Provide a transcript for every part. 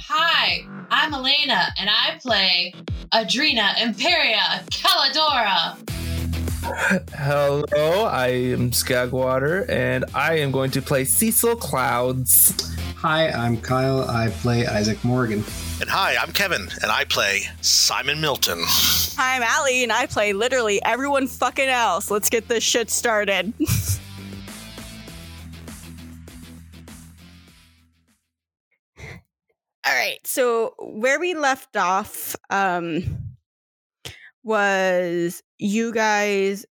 Hi, I'm Elena, and I play Adrena Imperia Caladora. Hello, I am Skagwater, and I am going to play Cecil Clouds. Hi, I'm Kyle. I play Isaac Morgan. And hi, I'm Kevin, and I play Simon Milton. Hi, I'm Allie, and I play literally everyone fucking else. Let's get this shit started. All right, so where we left off um, was you guys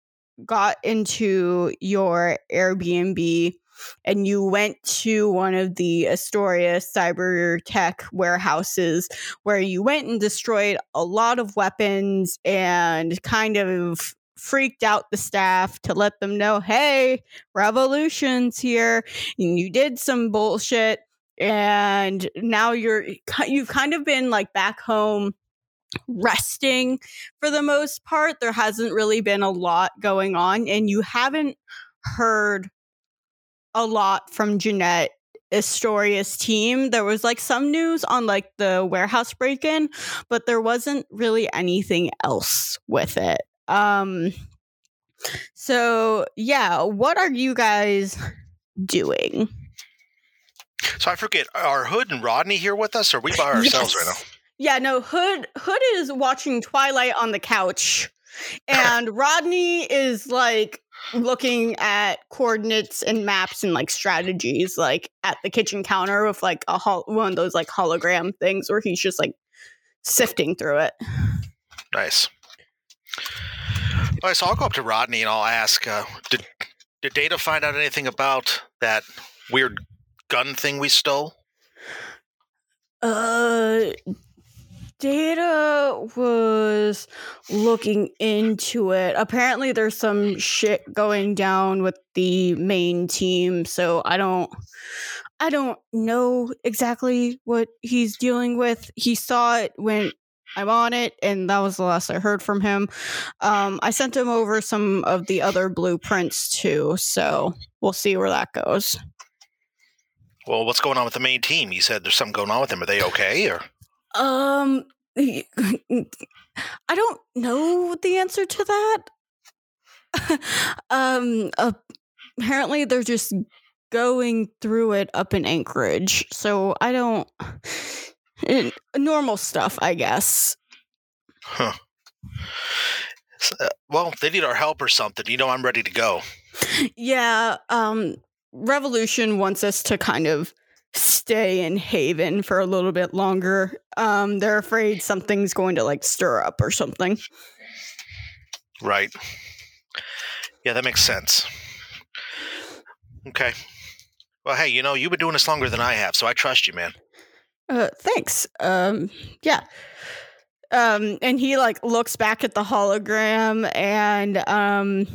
got into your Airbnb and you went to one of the Astoria cyber tech warehouses where you went and destroyed a lot of weapons and kind of freaked out the staff to let them know, hey, revolution's here. And you did some bullshit and now you're you've kind of been like back home resting for the most part there hasn't really been a lot going on and you haven't heard a lot from Jeanette Astoria's team. There was like some news on like the warehouse break-in, but there wasn't really anything else with it. Um so yeah, what are you guys doing? So I forget, are Hood and Rodney here with us, or are we by ourselves yes. right now? Yeah, no, Hood Hood is watching Twilight on the couch. And Rodney is like looking at coordinates and maps and like strategies like at the kitchen counter with like a hol- one of those like hologram things where he's just like sifting through it. Nice. All right, so I'll go up to Rodney and I'll ask, uh, did did Data find out anything about that weird gun thing we stole? Uh, Data was looking into it. Apparently, there's some shit going down with the main team, so I don't. I don't know exactly what he's dealing with. He saw it when I'm on it, and that was the last I heard from him. Um, I sent him over some of the other blueprints too, so we'll see where that goes. Well, what's going on with the main team? You said there's something going on with them. Are they okay or? Um, I don't know the answer to that. um, apparently they're just going through it up in Anchorage, so I don't. It, normal stuff, I guess. Huh. Uh, well, they need our help or something. You know, I'm ready to go. Yeah. Um, Revolution wants us to kind of stay in Haven for a little bit longer. Um, they're afraid something's going to like stir up or something. Right. Yeah, that makes sense. Okay. Well, hey, you know, you've been doing this longer than I have, so I trust you, man. Uh, thanks. Um, yeah. Um, and he like looks back at the hologram and um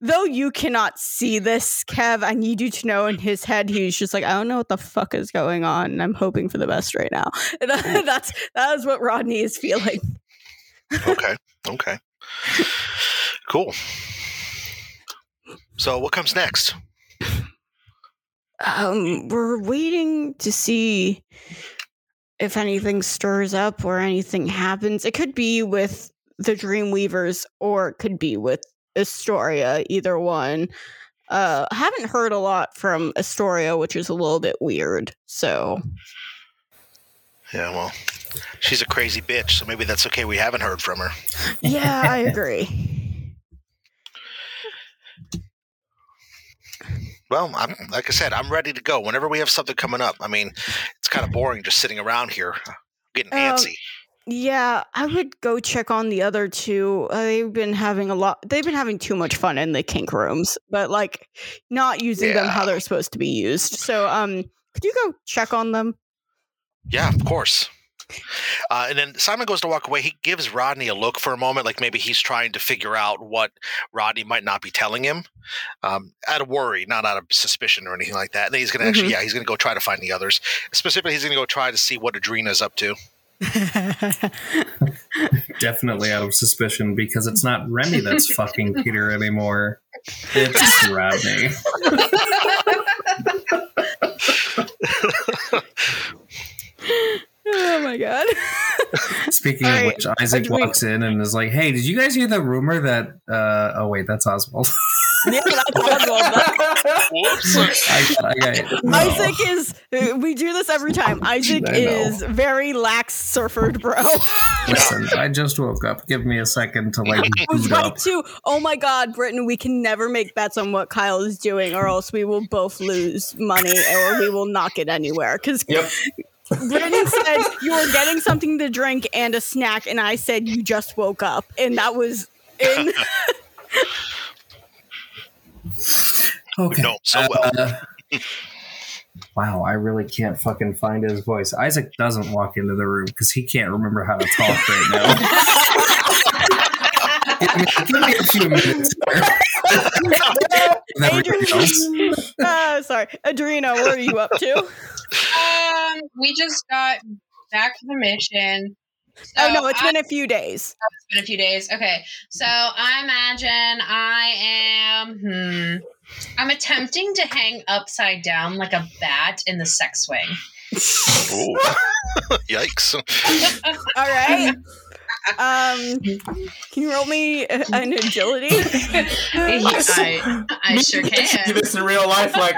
though you cannot see this, Kev, I need you to know in his head he's just like, I don't know what the fuck is going on, and I'm hoping for the best right now. that's that is what Rodney is feeling. okay. Okay. Cool. So what comes next? Um, we're waiting to see if anything stirs up or anything happens. It could be with the Dreamweavers or it could be with Astoria, either one. Uh, I haven't heard a lot from Astoria, which is a little bit weird. So, yeah, well, she's a crazy bitch, so maybe that's okay. We haven't heard from her. Yeah, I agree. Well, I'm, like I said, I'm ready to go whenever we have something coming up. I mean, it's kind of boring just sitting around here getting um, antsy. Yeah, I would go check on the other two. Uh, they've been having a lot. They've been having too much fun in the kink rooms, but like not using yeah. them how they're supposed to be used. So, um, could you go check on them? Yeah, of course. Uh, and then Simon goes to walk away. He gives Rodney a look for a moment, like maybe he's trying to figure out what Rodney might not be telling him, um, out of worry, not out of suspicion or anything like that. And he's going to mm-hmm. actually, yeah, he's going to go try to find the others. Specifically, he's going to go try to see what Adrena's up to. Definitely out of suspicion because it's not Remy that's fucking Peter anymore. It's Rodney. Speaking All of right, which, Isaac Adrena- walks in and is like, "Hey, did you guys hear the rumor that?" Uh, oh wait, that's Oswald. Yeah, that's Oswald. Whoops. I got, I. No. Isaac is. uh, We do this every time. Isaac is very lax surfer, bro. Listen, I just woke up. Give me a second to like I was right up. too. Oh my god, Britton, we can never make bets on what Kyle is doing, or else we will both lose money, or we will not get anywhere. Because Yep. Britton said you were getting something to drink and a snack, and I said you just woke up, and that was in. Okay. No, so well. Uh, wow, I really can't fucking find his voice. Isaac doesn't walk into the room because he can't remember how to talk right now. give, me, give me a few minutes. here. With everything else. Adrian, uh, sorry, Adrena, what are you up to? Um, we just got back from the mission. oh no, it's I- been a few days. it's been a few days. Okay, so I imagine I am. Hmm. I'm attempting to hang upside down like a bat in the sex swing. Ooh. Yikes. All right. Um, can you roll me an agility? I, I sure do can. this in real life. Like,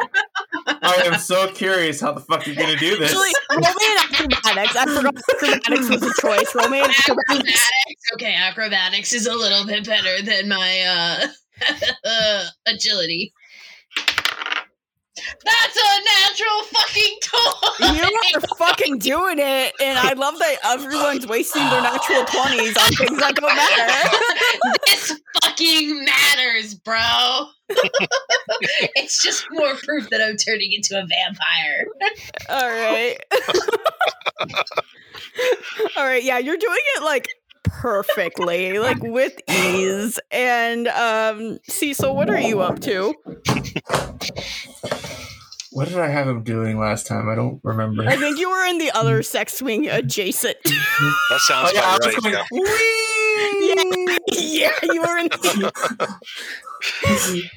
I am so curious how the fuck you're gonna do this. Actually, roll me an acrobatics. I forgot acrobatics was a choice. Roll me an acrobatics. Acrobatics. Okay, acrobatics is a little bit better than my uh, agility. That's a natural fucking toy. You are fucking doing it, and I love that everyone's wasting their natural twenties on things that don't matter. this fucking matters, bro. it's just more proof that I'm turning into a vampire. All right. All right. Yeah, you're doing it like perfectly, like with ease. And um, Cecil, what are you up to? What did I have him doing last time? I don't remember. I think you were in the other sex swing adjacent. That sounds Oh, yeah, I about right. going, yeah. Yeah, you were in. The-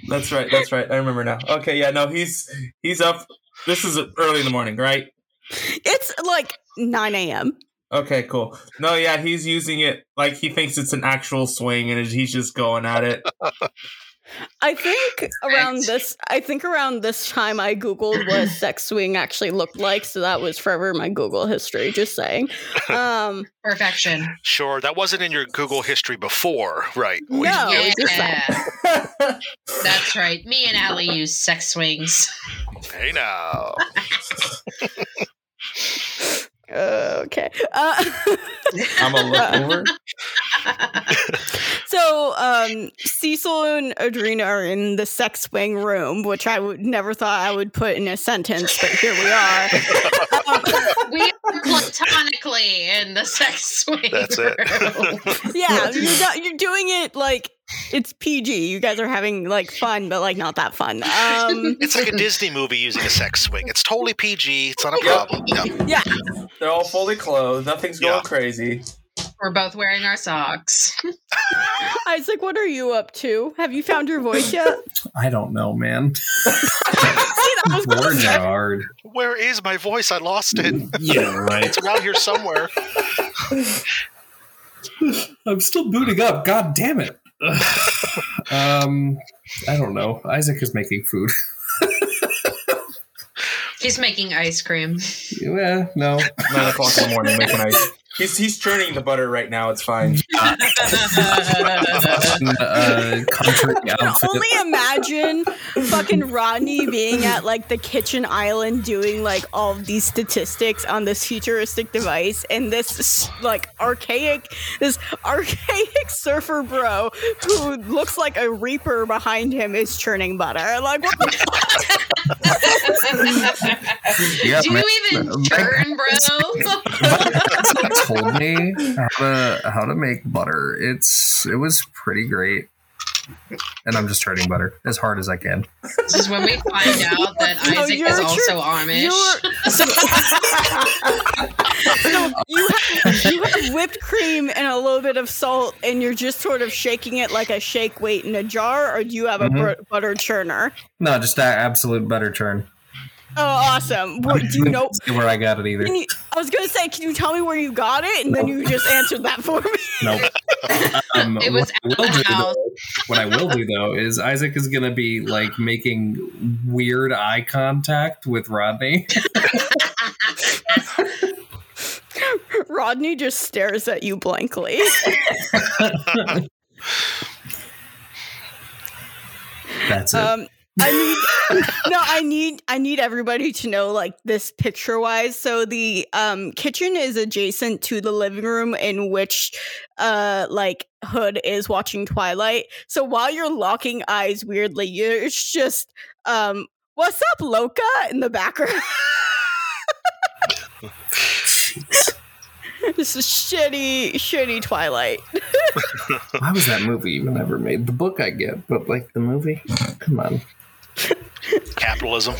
that's right. That's right. I remember now. Okay, yeah, no, he's he's up. This is early in the morning, right? it's like 9 a.m. Okay, cool. No, yeah, he's using it like he thinks it's an actual swing, and he's just going at it. I think around this, I think around this time, I googled what sex swing actually looked like, so that was forever my Google history. Just saying. Um, Perfection. Sure, that wasn't in your Google history before, right? No. yeah, just that's right. Me and Allie use sex swings. Hey now. okay. Uh, I'm a look over. so, um, Cecil and Adrena are in the sex swing room, which I would never thought I would put in a sentence, but here we are. Um, we are platonically in the sex swing. That's it. yeah, you're, not, you're doing it like it's PG. You guys are having like fun, but like not that fun. Um, It's like a Disney movie using a sex swing. It's totally PG. It's not a problem. Yeah. yeah. They're all fully clothed. Nothing's going Yeah. crazy. We're both wearing our socks. Isaac, what are you up to? Have you found your voice yet? I don't know, man. See, that was hard. Where is my voice? I lost it. Yeah, right. It's around here somewhere. I'm still booting up. God damn it. um, I don't know. Isaac is making food. He's making ice cream. yeah, no. Nine o'clock in the morning, making ice. He's he's churning the butter right now. It's fine. uh, country outfit. Only imagine fucking Rodney being at like the kitchen island doing like all of these statistics on this futuristic device, and this like archaic, this archaic surfer bro who looks like a reaper behind him is churning butter. Like, what the Yeah, Do man. you even churn, bro? Told me how to how to make butter. It's it was pretty great. And I'm just turning butter as hard as I can. this is when we find out that No, Isaac you're is a also chur- Amish. So, so you have, you have whipped cream and a little bit of salt, and you're just sort of shaking it like a shake weight in a jar, or do you have a Mhm. br- butter churner? No, just that absolute butter churn. Oh, awesome. What, do you know? See where I got it either. You, I was gonna say, can you tell me where you got it? And then you just answered that for me. Nope. Um, It was what, I will the do, house. though, what I will do though is Isaac is gonna be like making weird eye contact with Rodney. Rodney just stares at you blankly. That's it. Um, I need no, I need I need everybody to know like this picture wise. So the um kitchen is adjacent to the living room in which uh like Hood is watching Twilight. So while you're locking eyes weirdly, you're just um what's up, Loca in the background. this is shitty, shitty Twilight. Why was that movie even ever made? The book I get, but like the movie, come on. Capitalism.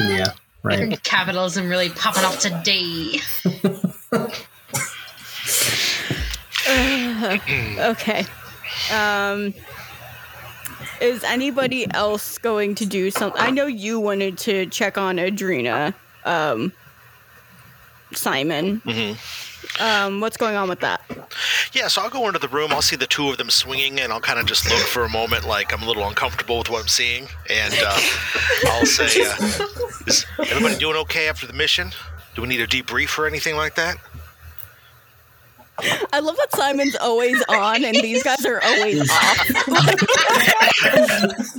Yeah, right. Capitalism really popping off today. okay. Um is anybody else going to do something? I know you wanted to check on Adrena. Um Simon. hmm Um what's going on with that? Yeah, so I'll go into the room. I'll see the two of them swinging, and I'll kind of just look for a moment, like I'm a little uncomfortable with what I'm seeing, and uh, I'll say, uh, "Is everybody doing okay after the mission? Do we need a debrief or anything like that?" I love that Simon's always on and these guys are always off.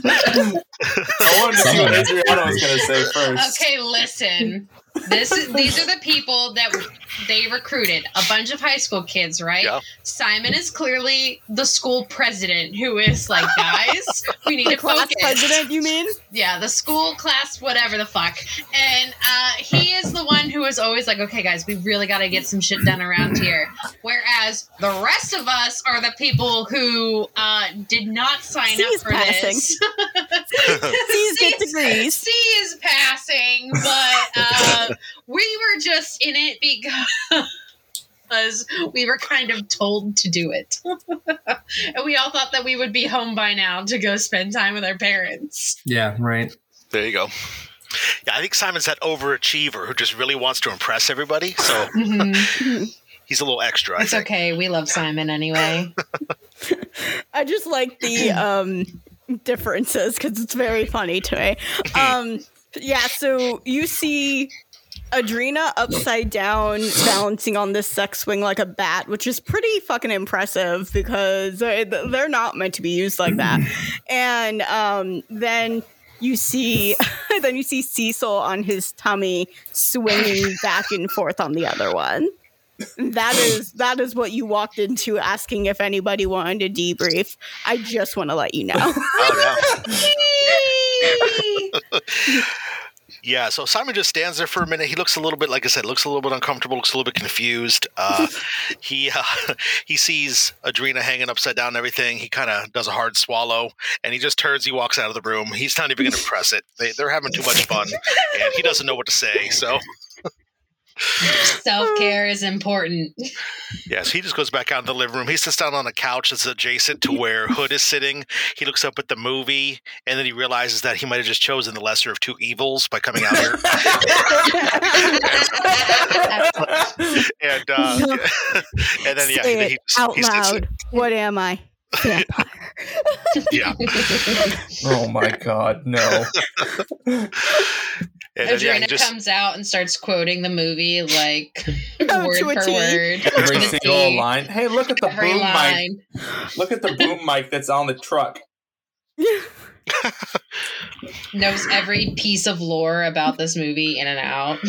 I wanted to see what Adriana was going to say first. Okay, listen. This is, these are the people that they recruited. A bunch of high school kids, right? Yeah. Simon is clearly the school president who is like, guys, we need the to class focus. president, you mean? Yeah, the school class, whatever the fuck. And uh, he is the one who is always like, okay, guys, we really got to get some shit done around here. Whereas the rest of us are the people who uh, did not sign C up for passing. this. C's get C is- degrees. C is passing, but uh, we were just in it because we were kind of told to do it. and we all thought that we would be home by now to go spend time with our parents. Yeah, right. There you go. Yeah, I think Simon's that overachiever who just really wants to impress everybody. So he's a little extra. I It's think. okay. We love Simon anyway. I just like the um differences because it's very funny to me. Um yeah, so you see Adrena upside down balancing on this sex swing like a bat, which is pretty fucking impressive because they- they're not meant to be used like that. And um then you see then you see Cecil on his tummy swinging back and forth on the other one. That is that is what you walked into asking if anybody wanted to debrief. I just want to let you know. Oh, yeah. Yeah, so Simon just stands there for a minute. He looks a little bit, like I said, looks a little bit uncomfortable, looks a little bit confused. Uh, he uh, he sees Adrena hanging upside down and everything. He kind of does a hard swallow, and he just turns. He walks out of the room. He's not even going to press it. They, they're having too much fun, and he doesn't know what to say. So Self care is important. yes, he just goes back out in the living room. He sits down on a couch that's adjacent to where Hood is sitting. He looks up at the movie, and then he realizes that he might have just chosen the lesser of two evils by coming out here. and uh, and then yeah, he, he, out he sits- loud. What am I? Vampire. yeah, Oh my god, no. And then, yeah, just comes out and starts quoting the movie like Oh, word for word. Every single line. Hey, look at the Every boom line. mic. Look at the boom mic that's on the truck. Knows every piece of lore about this movie in and out.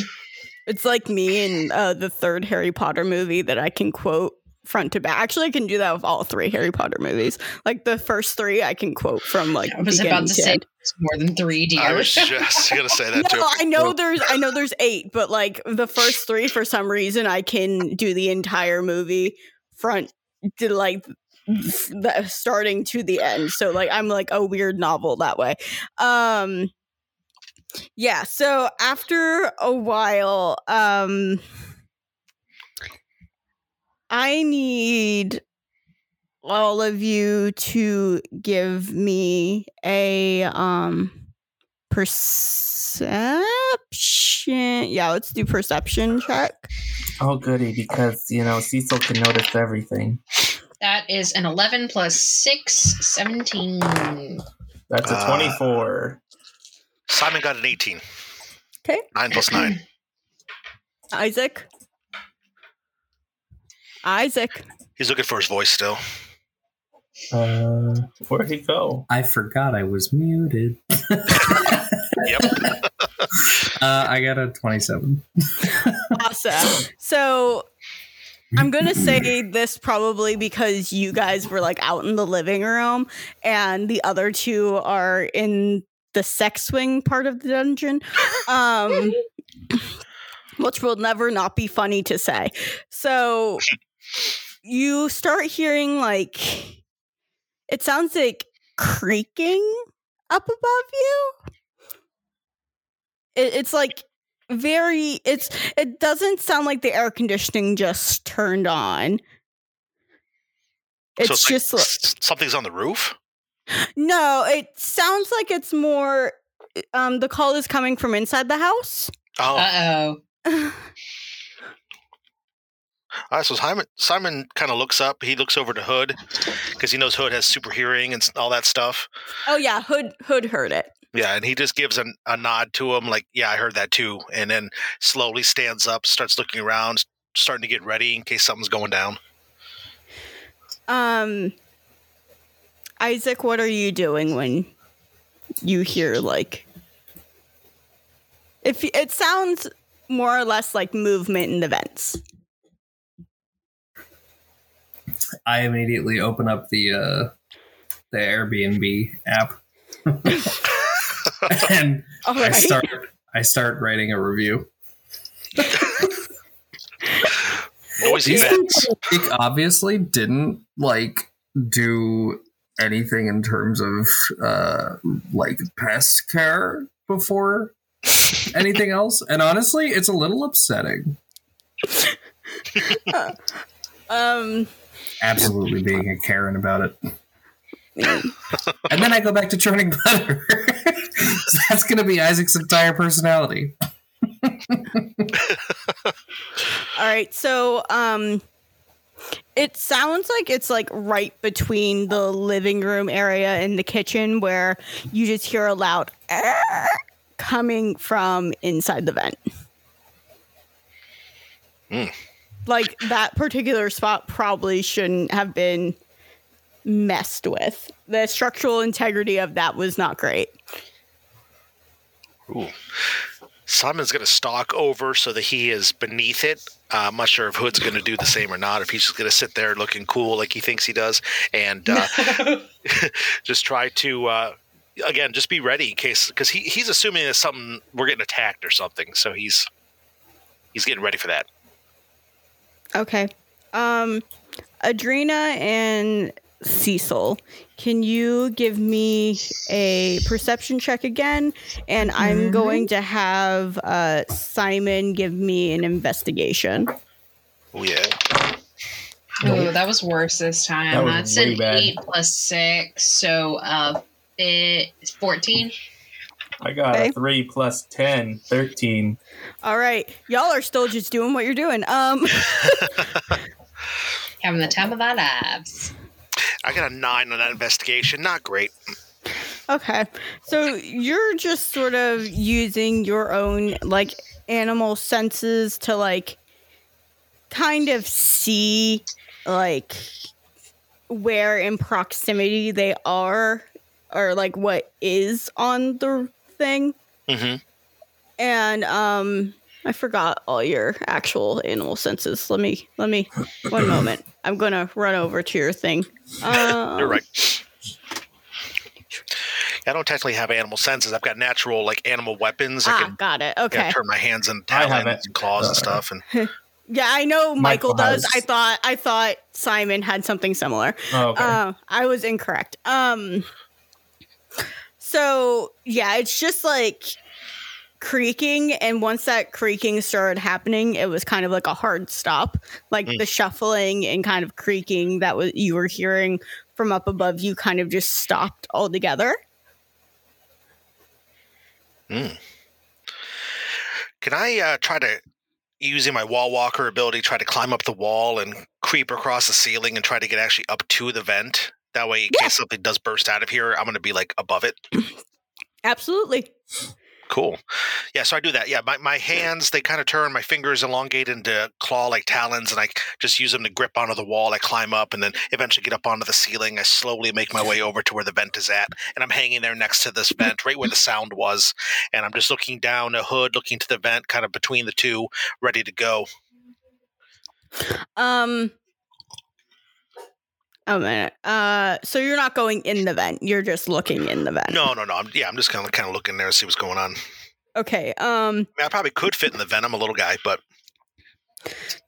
It's like me in uh, the third Harry Potter movie that I can quote front to back. Actually, I can do that with all three Harry Potter movies. Like the first three, I can quote from like. I was about to say it's more than three, dear. I was just gonna say that too. I know there's I know there's eight, but like the first three, for some reason, I can do the entire movie front to like the starting to the end. So like I'm like a weird novel that way. Um yeah, so after a while, um I need all of you to give me a um perception perception. Yeah, let's do perception check. Oh, goody, because, you know, Cecil can notice everything. That is an 11 plus 6, 17. That's a Uh, 24. Simon got an 18. Okay. 9 plus 9. Isaac. Isaac. He's looking for his voice still. Uh, where'd he go? I forgot I was muted. Yep. Uh, I got a 27. Awesome. So I'm gonna say this probably because you guys were like out in the living room, and the other two are in the sex swing part of the dungeon. Um, which will never not be funny to say. So you start hearing like it sounds like creaking up above you. It, it's like very it's it doesn't sound like the air conditioning just turned on. It's, so it's just like like, something's on the roof. no, it sounds like it's more um the call is coming from inside the house. Oh, Uh oh. all right. So Simon Simon kind of looks up. He looks over to Hood because he knows Hood has super hearing and all that stuff. oh yeah, Hood Hood heard it. Yeah, and he just gives an, a nod to him, like, "Yeah, I heard that too," and then slowly stands up, starts looking around, starting to get ready in case something's going down. Um Isaac, what are you doing when you hear like if it sounds more or less like movement and events. I immediately open up the uh, the Airbnb app and All I start I start writing a review. Noisy These vents. people, like, obviously didn't like do anything in terms of uh, like pest care before anything else, and honestly, it's a little upsetting. um Absolutely being a Karen about it. and then I go back to churning butter. So that's going to be Isaac's entire personality. All right, so um it sounds like it's like right between the living room area and the kitchen where you just hear a loud "Arr!" coming from inside the vent. Hmm. Like that particular spot probably shouldn't have been messed with. The structural integrity of that was not great. Ooh. Simon's going to stalk over so that he is beneath it. Uh, I'm not sure if Hood's going to do the same or not. If he's just going to sit there looking cool like he thinks he does, and uh, just try to uh, again just be ready in case because he, he's assuming it's something we're getting attacked or something. So he's he's getting ready for that. Okay. Um Adrena and Cecil, can you give me a perception check again? And I'm going to have uh Simon give me an investigation. Oh yeah. Oh, that was worse this time. That was That's way an bad. 8 plus 6, so uh, it, 14. I got Okay. a 3 plus 10, 13. All right. Y'all are still just doing what you're doing. Um Having the time of our lives. I got a nine on that investigation. Not great. Okay. So you're just sort of using your own like animal senses to like kind of see like where in proximity they are or like what is on the thing. hmm And um I forgot all your actual animal senses. Let me let me one moment. I'm gonna run over to your thing. Um, You're right. I don't technically have animal senses. I've got natural like animal weapons. I Ah, can got it. Okay. yeah, Okay. turn my hands and talons and claws and Uh, stuff. And Yeah, I know Michael, Michael does. has- I thought I thought Simon had something similar. Oh, okay. Uh, I was incorrect. Um so yeah, it's just like creaking and once that creaking started happening, it was kind of like a hard stop. Like Mm. the shuffling and kind of creaking that was you were hearing from up above you kind of just stopped altogether. Can I uh, try to using my wall walker ability try to climb up the wall and creep across the ceiling and try to get actually up to the vent? That way, in Yeah. case something does burst out of here, I'm going to be like above it. Absolutely. Cool. Yeah, so I do that. Yeah, my, my hands, they kind of turn, my fingers elongate into claw like talons, and I just use them to grip onto the wall. I climb up and then eventually get up onto the ceiling. I slowly make my way over to where the vent is at, and I'm hanging there next to this vent, right where the sound was. And I'm just looking down a hood, looking to the vent, kind of between the two, ready to go. Um. A minute. Uh, so you're not going in the vent. You're just looking in the vent. No, no, no. I'm, yeah, I'm just kind of kind of looking there to see what's going on. Okay. Um. I, mean, I probably could fit in the vent. I'm a little guy, but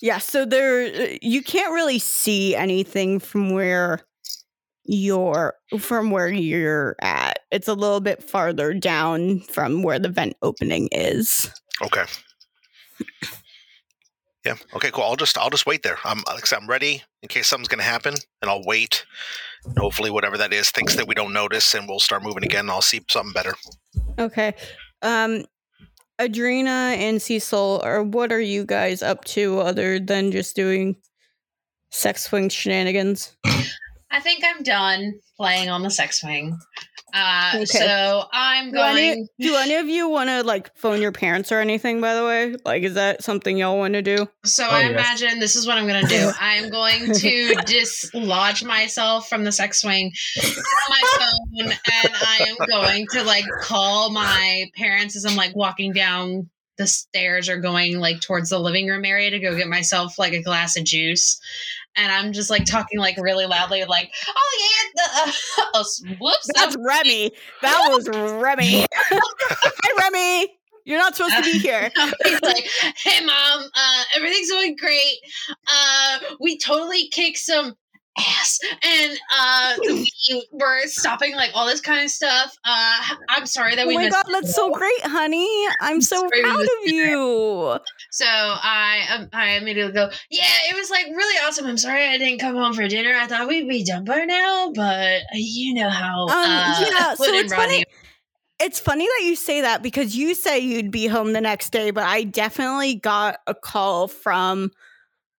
Yeah. So there, you can't really see anything from where you're from where you're at. It's a little bit farther down from where the vent opening is. okay. Yeah. Okay. Cool. I'll just I'll just wait there. I'm like I said, I'm ready in case something's going to happen, and I'll wait. And hopefully, whatever that is thinks that we don't notice, and we'll start moving again. And I'll see something better. Okay. Um. Adrena and Cecil, or what are you guys up to other than just doing sex swing shenanigans? I think I'm done playing on the sex swing. Uh, Okay. So I'm Do any, going. do any of you want to like phone your parents or anything? By the way, like, is that something y'all want to do? So Oh, I yes. imagine this is what I'm going to do. I'm going to dislodge myself from the sex swing on my phone, and I am going to like call my parents as I'm like walking down the stairs or going like towards the living room area to go get myself like a glass of juice. And I'm just like talking like really loudly, like, "Oh yeah, the, uh, oh, whoops, That's Remy. That was Remy. Hi, Remy. You're not supposed to be here. He's like, "Hey, mom, uh, everything's going great. Uh, we totally kicked some ass, and uh, we were stopping like all this kind of stuff. Uh, I'm sorry that we Oh we my missed. god, that's so great, honey. I'm so Sorry we proud of you. So I, um, I immediately go, yeah, it was like really awesome. I'm sorry I didn't come home for dinner. I thought we'd be done by now, but uh, you know how. Um, uh, yeah, so it's funny. It's funny that you say that because you say you'd be home the next day, but I definitely got a call from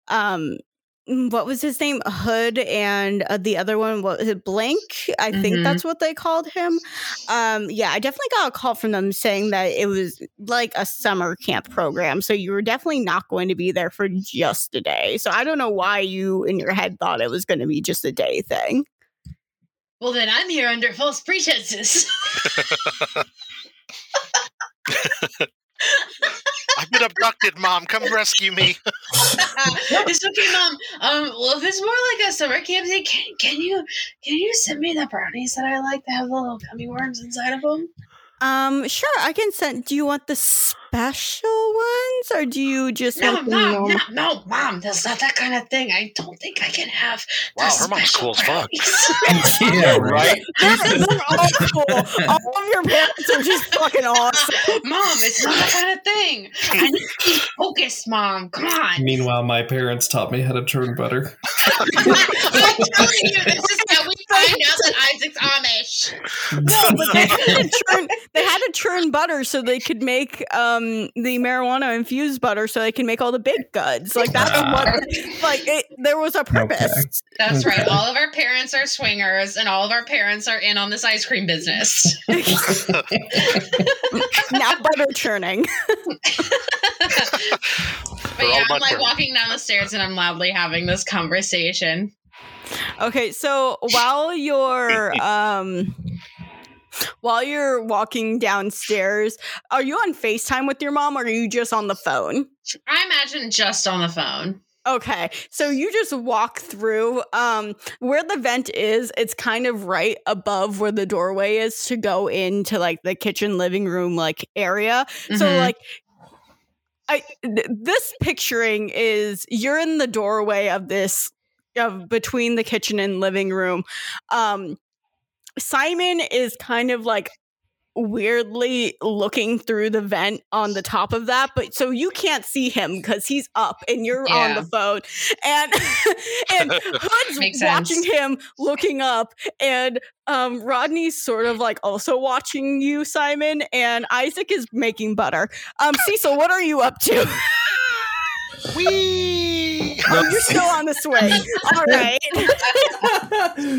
um what was his name? Hood and uh, the other one what was it Blank? I think Mhm. that's what they called him. Um yeah, I definitely got a call from them saying that it was like a summer camp program. So you were definitely not going to be there for just a day. So I don't know why you in your head thought it was going to be just a day thing. Well, then I'm here under false pretenses. I've been abducted, mom. Come rescue me. it's okay, mom. Um, well, if it's more like a summer camp thing, can, can you can you send me the brownies that I like that have the little gummy worms inside of them? Um, sure, I can send. Do you want the special ones, or do you just No, want the mom, normal? no, no, mom. That's not that kind of thing. I don't think I can have. the Wow, her mom's cool as fuck. brownies. yeah, right. They're awful. All of your parents are just fucking awesome. mom, it's not that kind of thing. I need to be focused, mom. Come on. Meanwhile, my parents taught me how to churn butter. I'm telling you, this is how we find out that Isaac's Amish. No, but they had to churn. They had to churn butter so they could make um the marijuana infused butter, so they can make all the baked goods. Like that's Ah. what. Like it, there was a purpose. That's right. All of our parents are swingers, and all of our parents are in on this ice cream business. now butter churning. But They're yeah, I'm like turn. walking down the stairs and I'm loudly having this conversation. Okay, so while you're um while you're walking downstairs, are you on FaceTime with your mom or are you just on the phone? I imagine just on the phone. Okay. So you just walk through um where the vent is, it's kind of right above where the doorway is to go into like the kitchen living room like area. So Mhm. like I th- this picturing is you're in the doorway of this of between the kitchen and living room. Um Simon is kind of like weirdly looking through the vent on the top of that, but so you can't see him because he's up and you're on the phone, and and Hood's Makes watching sense. him looking up, and um Rodney's sort of like also watching you, Simon, and Isaac is making butter. Um, Cecil, what are you up to? Wee! Oh, you're still on the swing. All right.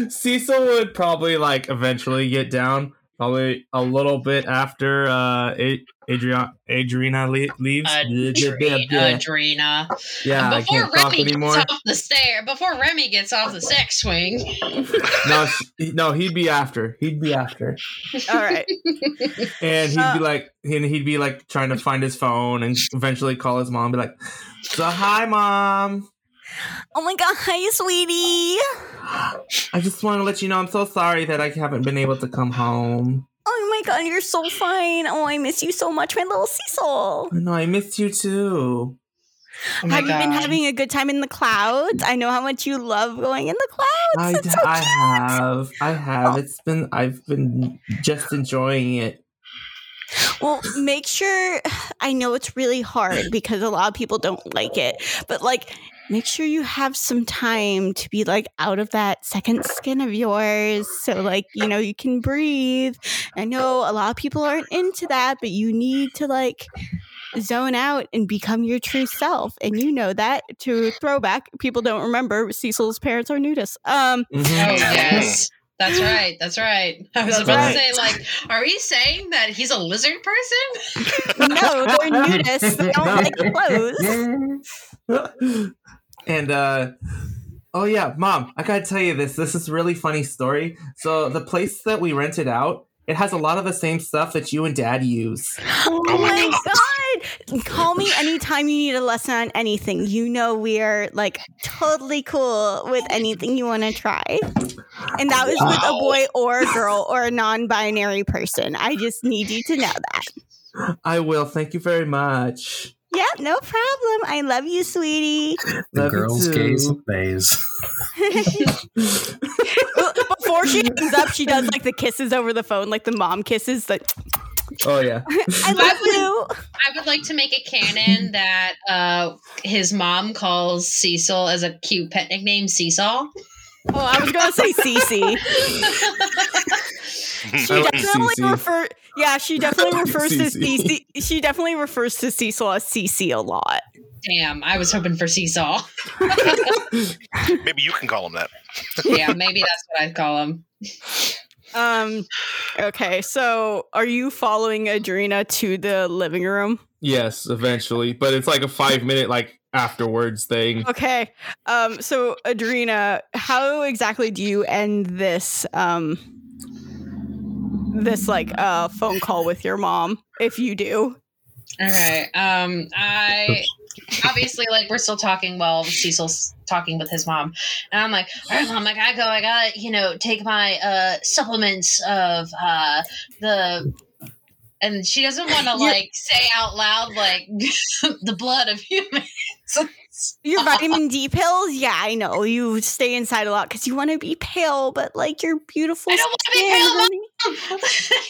Cecil would probably like eventually get down, probably a little bit after uh A- Adrian Adriana le- leaves. Adrena. Adrena. Yeah, I before can't talk Remy anymore. gets off the stair, before Remy gets off the sex swing. No, no, he'd be after. He'd be after, All right. and he'd Uh, be like, and he'd be like trying to find his phone, and eventually call his mom, and be like, "So hi, mom. Oh my god, hi, sweetie. I just want to let you know I'm so sorry that I haven't been able to come home. Oh my god, you're so fine. Oh, I miss you so much, my little Cecil. I know I missed you too. Oh have you been having a good time in the clouds? I know how much you love going in the clouds. I, It's so I have. I have. Oh. It's been, I've been just enjoying it. Well, make sure. I know it's really hard because a lot of people don't like it, but like, make sure you have some time to be like out of that second skin of yours, so like you know you can breathe. I know a lot of people aren't into that, but you need to like zone out and become your true self, and you know that. To throwback, people don't remember Cecil's parents are nudists. Um, Oh Mhm. yes. That's right. That's right. I was That's about right. to say, like, are we saying that he's a lizard person? no, they're nudists. They don't like clothes. and uh oh yeah mom i gotta tell you this this is a really funny story so the place that we rented out it has a lot of the same stuff that you and dad use Oh, Oh my my god. Call me anytime you need a lesson on anything. You know we're like totally cool with anything you want to try. And that was with a boy or a girl or a non-binary person. I just need you to know that. i will thank you very much Yeah, no problem. I love you, sweetie. The Love girls' too. gaze bays. Before she hangs up, she does like the kisses over the phone, like the mom kisses. Like, oh yeah I love you. I would like to make a canon that uh, his mom calls Cecil as a cute pet nickname Seesaw. Oh, I was gonna say Cece. She definitely Cece. refer. Yeah, she definitely refers to Cece. Cece. She definitely refers to Cecil as Cece a lot. Damn, I was hoping for Seesaw. Maybe you can call him that. Yeah, maybe that's what I'd call him. Um. Okay, so are you following Adrena to the living room? yes eventually but it's like a five minute like afterwards thing Okay. Um. So Adrena, how exactly do you end this? Um. This like uh phone call with your mom, if you do. Okay. Um, I obviously like we're still talking while Cecil's talking with his mom, and I'm like, all right, mom, I gotta go. I gotta, you know, take my uh supplements of uh the. And she doesn't want to like say out loud like the blood of humans. Your vitamin D pills? Yeah, I know. You stay inside a lot because you want to be pale, but like you're beautiful. I don't want to be pale. Mom.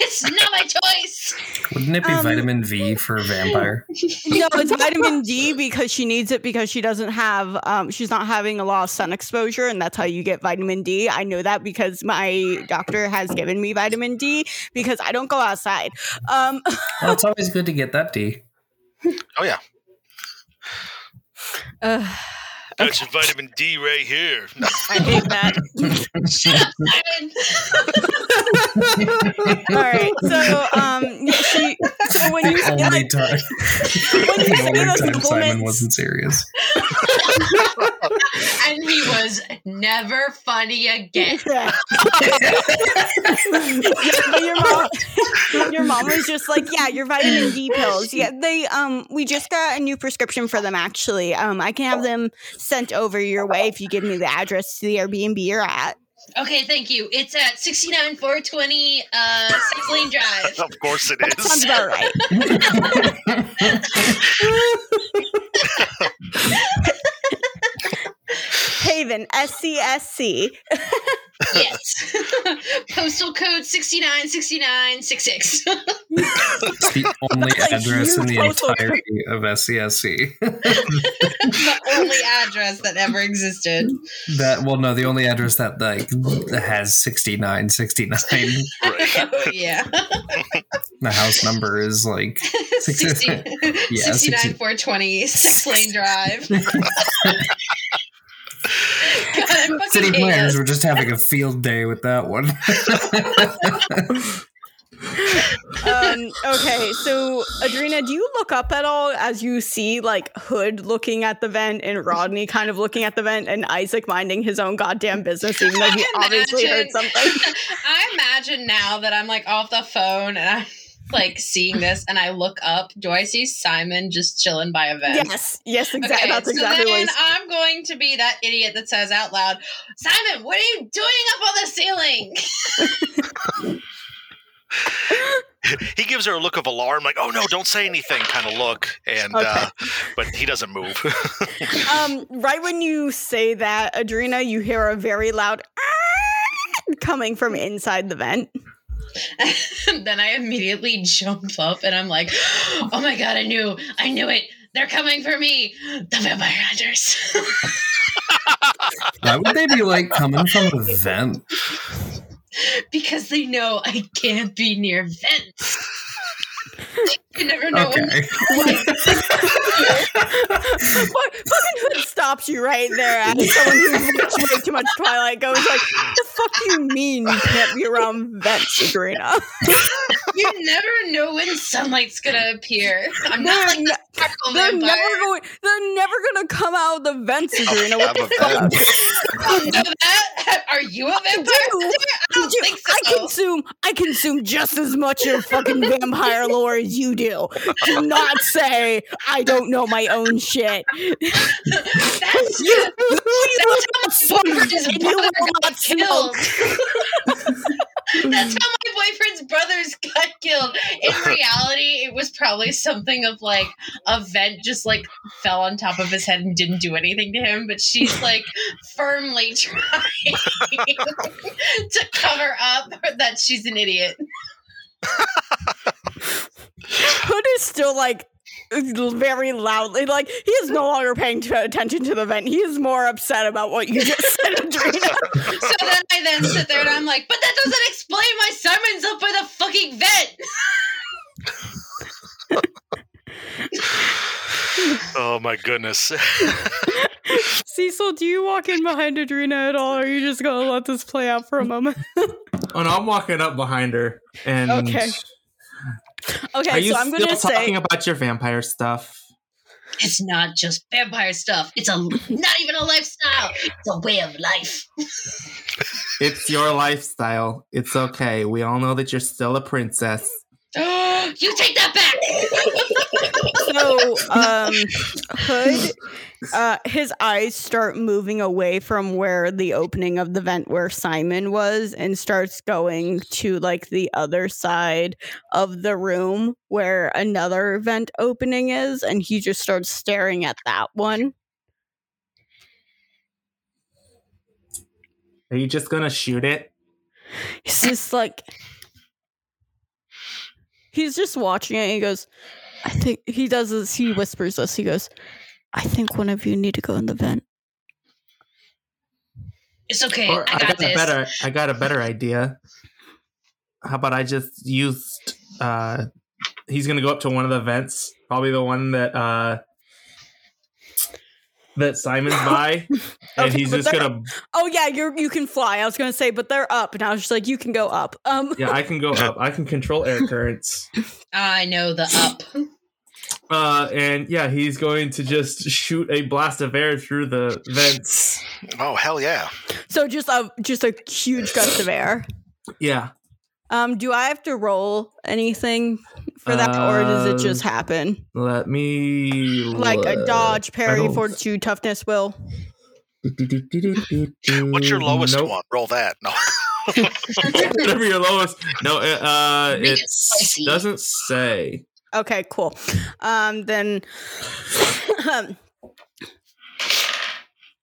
it's not my choice. Wouldn't it be Um, vitamin V for a vampire? No, it's vitamin D because she needs it because she doesn't have um she's not having a lot of sun exposure and that's how you get vitamin D. I know that because my doctor has given me vitamin D because I don't go outside. Um Well, it's always good to get that D. Oh yeah, Ugh. that's your vitamin D right here. I hate that. Shut up, Simon. All right. So um yeah, she so when you say, Only like, time, when you the only those time Simon wasn't serious. and he was never funny again. Yeah. Yeah, your mom, your mom was just like, yeah, your vitamin D pills. Yeah, they um, we just got a new prescription for them. Actually, um, I can have them sent over your way if you give me the address to the Airbnb you're at. Okay, thank you. It's at 69 420 uh Six Lane Drive. of course it is. That sounds about right. Haven, S C S C. Yes. Postal code 696966. It's the only Like, address in the huge postal entirety of SCSC. the only address that ever existed. that well, no, the only address that like has sixty nine sixty nine. Right. oh, yeah. The house number is like 60, Yeah, 69 60 420 Six Lane Drive. God, I city hate planners were just having a field day with that one. um, okay, so Adrena, do you look up at all as you see like Hood looking at the vent and Rodney kind of looking at the vent and Isaac minding his own goddamn business, even though he I obviously heard something? I imagine now that I'm like off the phone and I'm like seeing this and I look up. Do I see Simon just chilling by a vent? Yes, yes, exactly. Okay, That's so exactly then I'm going to be that idiot that says out loud, Simon, what are you doing up on the ceiling? he gives her a look of alarm, like, "Oh no, don't say anything," kind of look, and uh, but he doesn't move. Um, right when you say that, Adrena, you hear a very loud coming from inside the vent. And then I immediately jump up and I'm like, oh my god, I knew, I knew it. They're coming for me. The vampire hunters. Why would they be like coming from a vent? because they know I can't be near vents. you never know when Okay. Fuck- Fucking Hood stops you right there as someone who's watched way too much Twilight goes like, the fuck do you mean you can't be around vents, Adrena? you never know when sunlight's gonna appear. I'm not like the sparkle they're vampire. never going they're never gonna come out of the vents, Adrena. What I'm the fuck? vent. Know that. Are you a vampire? do. I don't Dude, think I consume I consume just as much of fucking vampire lore as you do. Do not say I don't know my own shit. That's You, That's how my boyfriend's and you brother will not smoke. That's how my boyfriend's brothers got killed. In reality, it was probably something of like a vent just like fell on top of his head and didn't do anything to him. But she's like firmly trying to cover up that she's an idiot. Hood is still like very loudly like he is no longer paying t- attention to the vent. He is more upset about what you just said, Adrena. So then I then sit there and I'm like, but that doesn't explain why Simon's up by the fucking vent. oh my goodness! Cecil, do you walk in behind Adrena at all, or are you just gonna let this play out for a moment? Oh, no, I'm walking up behind her. And Okay. Are Okay, you so I'm still gonna say talking about your vampire stuff? It's not just vampire stuff. It's a not even a lifestyle. It's a way of life. It's your lifestyle. It's okay. We all know that you're still a princess. you take that back. so um hood uh his eyes start moving away from where the opening of the vent where simon was and starts going to like the other side of the room where another vent opening is and he just starts staring at that one Are you just gonna shoot it? he's just like he's just watching it and he goes i think he does this he whispers this he goes i think one of you need to go in the vent It's okay. Or I got, a this. better I got a better idea. How about I just used uh he's gonna go up to one of the vents, probably the one that uh that Simon's by, and Okay, he's just gonna Oh yeah, you're you can fly. I was gonna say, but they're up, and I was just like, you can go up. Um, yeah, I can go up. I can control air currents. I know the up. Uh, and yeah, he's going to just shoot a blast of air through the vents. Oh hell yeah! so just a just a huge gust of air. Yeah, Um, do I have to roll anything for that, or does it just Uh, happen? let me Like a dodge, parry, don't- fortitude, toughness, will. What's your lowest Nope. one? Roll that. No. Whatever your lowest. No, it, uh, it it doesn't say. Okay, cool. Um, then.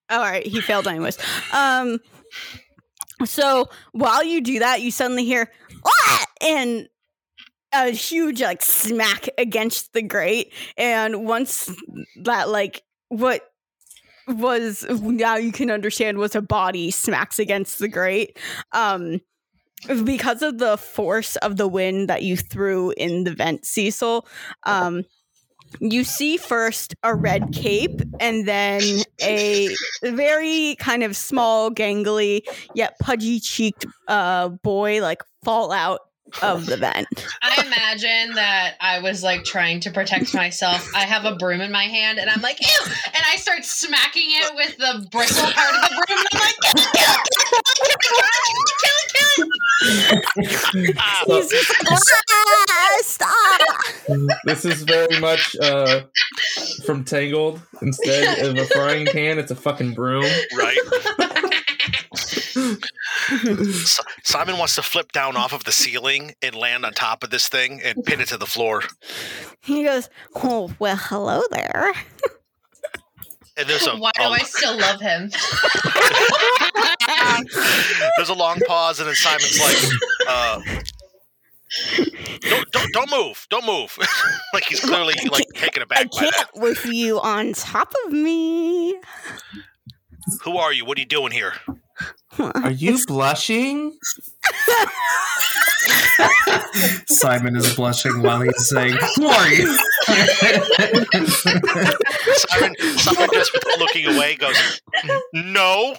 all right, he failed anyways. Um. So while you do that, you suddenly hear ah! and a huge like smack against the grate. And once that like what was now you can understand was a body smacks against the grate. Um because of the force of the wind that you threw in the vent, Cecil, um, you see first a red cape and then a very kind of small, gangly, yet pudgy cheeked uh, boy like fall out of the vent. I imagine that I was like trying to protect myself. I have a broom in my hand and I'm like, ew! And I start smacking it with the bristle part of the broom. And I'm like, kill it, kill it, kill it, kill it, kill it, kill it. He's just "Ah, stop! This is very much uh, from Tangled. Instead of a frying pan, it's a fucking broom. right. S- Simon wants to flip down off of the ceiling and land on top of this thing and pin it to the floor. He goes, Oh, well, hello there. And there's a, Why do a- I still love him? there's a long pause, and then Simon's like, uh, don't, don't, don't move, don't move. like he's clearly like taken I aback by can't that. with you on top of me. Who are you? What are you doing here? Are you blushing? Simon is blushing while he's saying, "Who are you?" Simon, Simon just without looking away goes, no.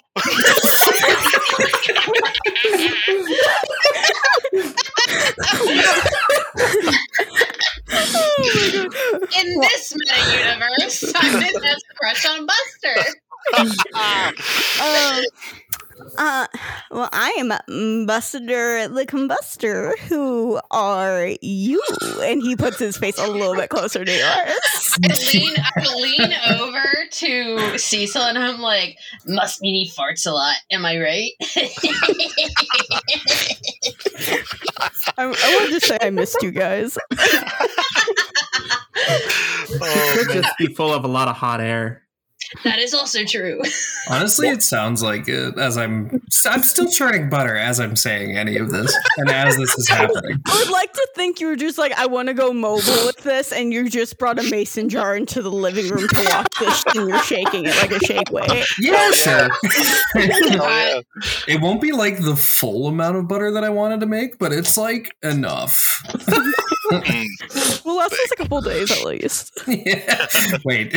In this meta universe, Simon has a crush on Buster. Um, uh, well, I am Ambassador the Combustor. Who are you? And he puts his face a little bit closer to yours. I lean, I lean over to Cecil and I'm like, must mean he farts a lot. Am I right? I, I wanted to say I missed you guys. Oh, Could just be full of a lot of hot air. That is also true. Honestly, it sounds like it as I'm. I'm still churning butter as I'm saying any of this, and as this is happening. I would like to think you were just like, I want to go mobile with this, and you just brought a mason jar into the living room to watch this, and you're shaking it like a shake weight. Yeah, Oh, sure. Yeah. it won't be like the full amount of butter that I wanted to make, but it's like enough. Mm. Well, last us a couple days at least. yeah. Wait,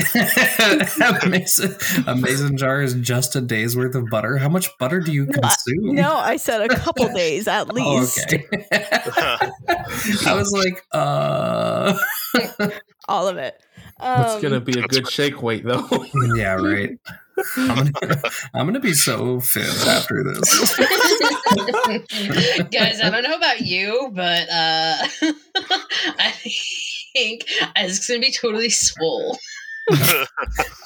a mason, a mason jar is just a day's worth of butter. How much butter do you No, I- consume? No, I said a couple days at Oh, least. okay. I was like, uh, All of it. It's Um, gonna be a good shake weight though. yeah, right. I'm gonna, I'm gonna be so fit after this. Guys, I don't know about you, but uh I think Isaac's gonna be totally swole.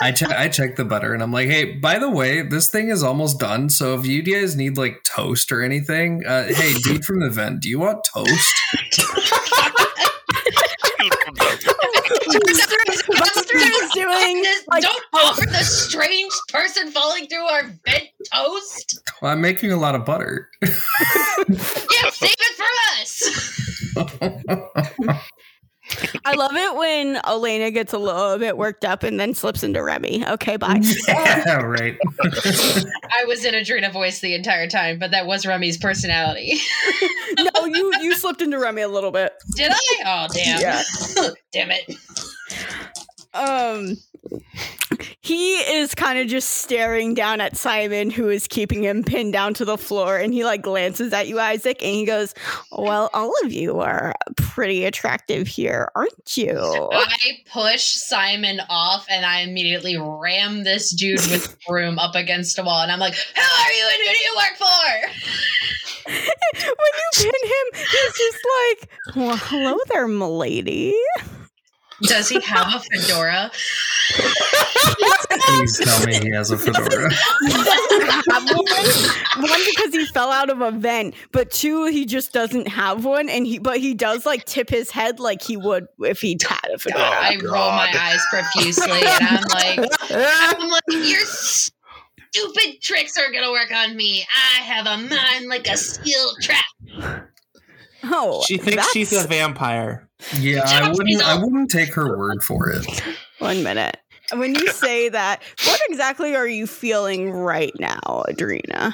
I check, I check the butter, and I'm like, hey, by the way, this thing is almost done. So if you guys need like toast or anything, uh, hey, dude from the vent, do you want toast? Buster is doing like Don't offer the strange person falling through our vent toast. Well, I'm making a lot of butter. Yeah, save it for us. I love it when Elena gets a little bit worked up and then slips into Remy. Okay, bye. yeah, right. I was in Adrena voice the entire time, but that was Remy's personality. no, you you slipped into Remy a little bit. Did I? Oh damn. Yeah. damn it. Um he is kind of just staring down at Simon who is keeping him pinned down to the floor and he like glances at you Isaac and he goes, "Well, all of you are pretty attractive here, aren't you?" I push Simon off and I immediately ram this dude with broom up against a wall and I'm like, Who are you and who do you work for? when you pin him, he's just like, "Well, hello there, milady." Does he have a fedora? Please tell me he has a fedora. have one. One because he fell out of a vent, but two he just doesn't have one, and he but he does like tip his head like he would if he had a fedora. Oh, I roll my eyes profusely and I'm like, I'm like, you're stupid tricks are gonna work on me. I have a mind like a steel trap. Oh, She thinks that's- she's a vampire. Yeah, I wouldn't. I wouldn't take her word for it. One minute. When you say that, what exactly are you feeling right now, Adrena?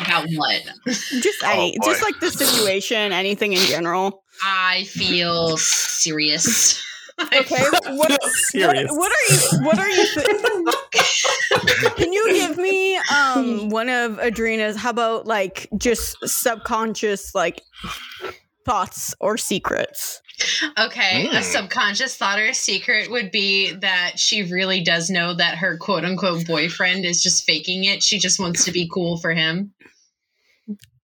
About what? Just Oh, any, boy. just like the situation, anything in general. I feel serious. Okay. What, what, Serious. what are you? What are you? Th- Can you give me um one of Adrena's? How about like just subconscious like thoughts or secrets? Okay, a Mm. subconscious thought or a secret would be that she really does know that her quote unquote boyfriend is just faking it. She just wants to be cool for him.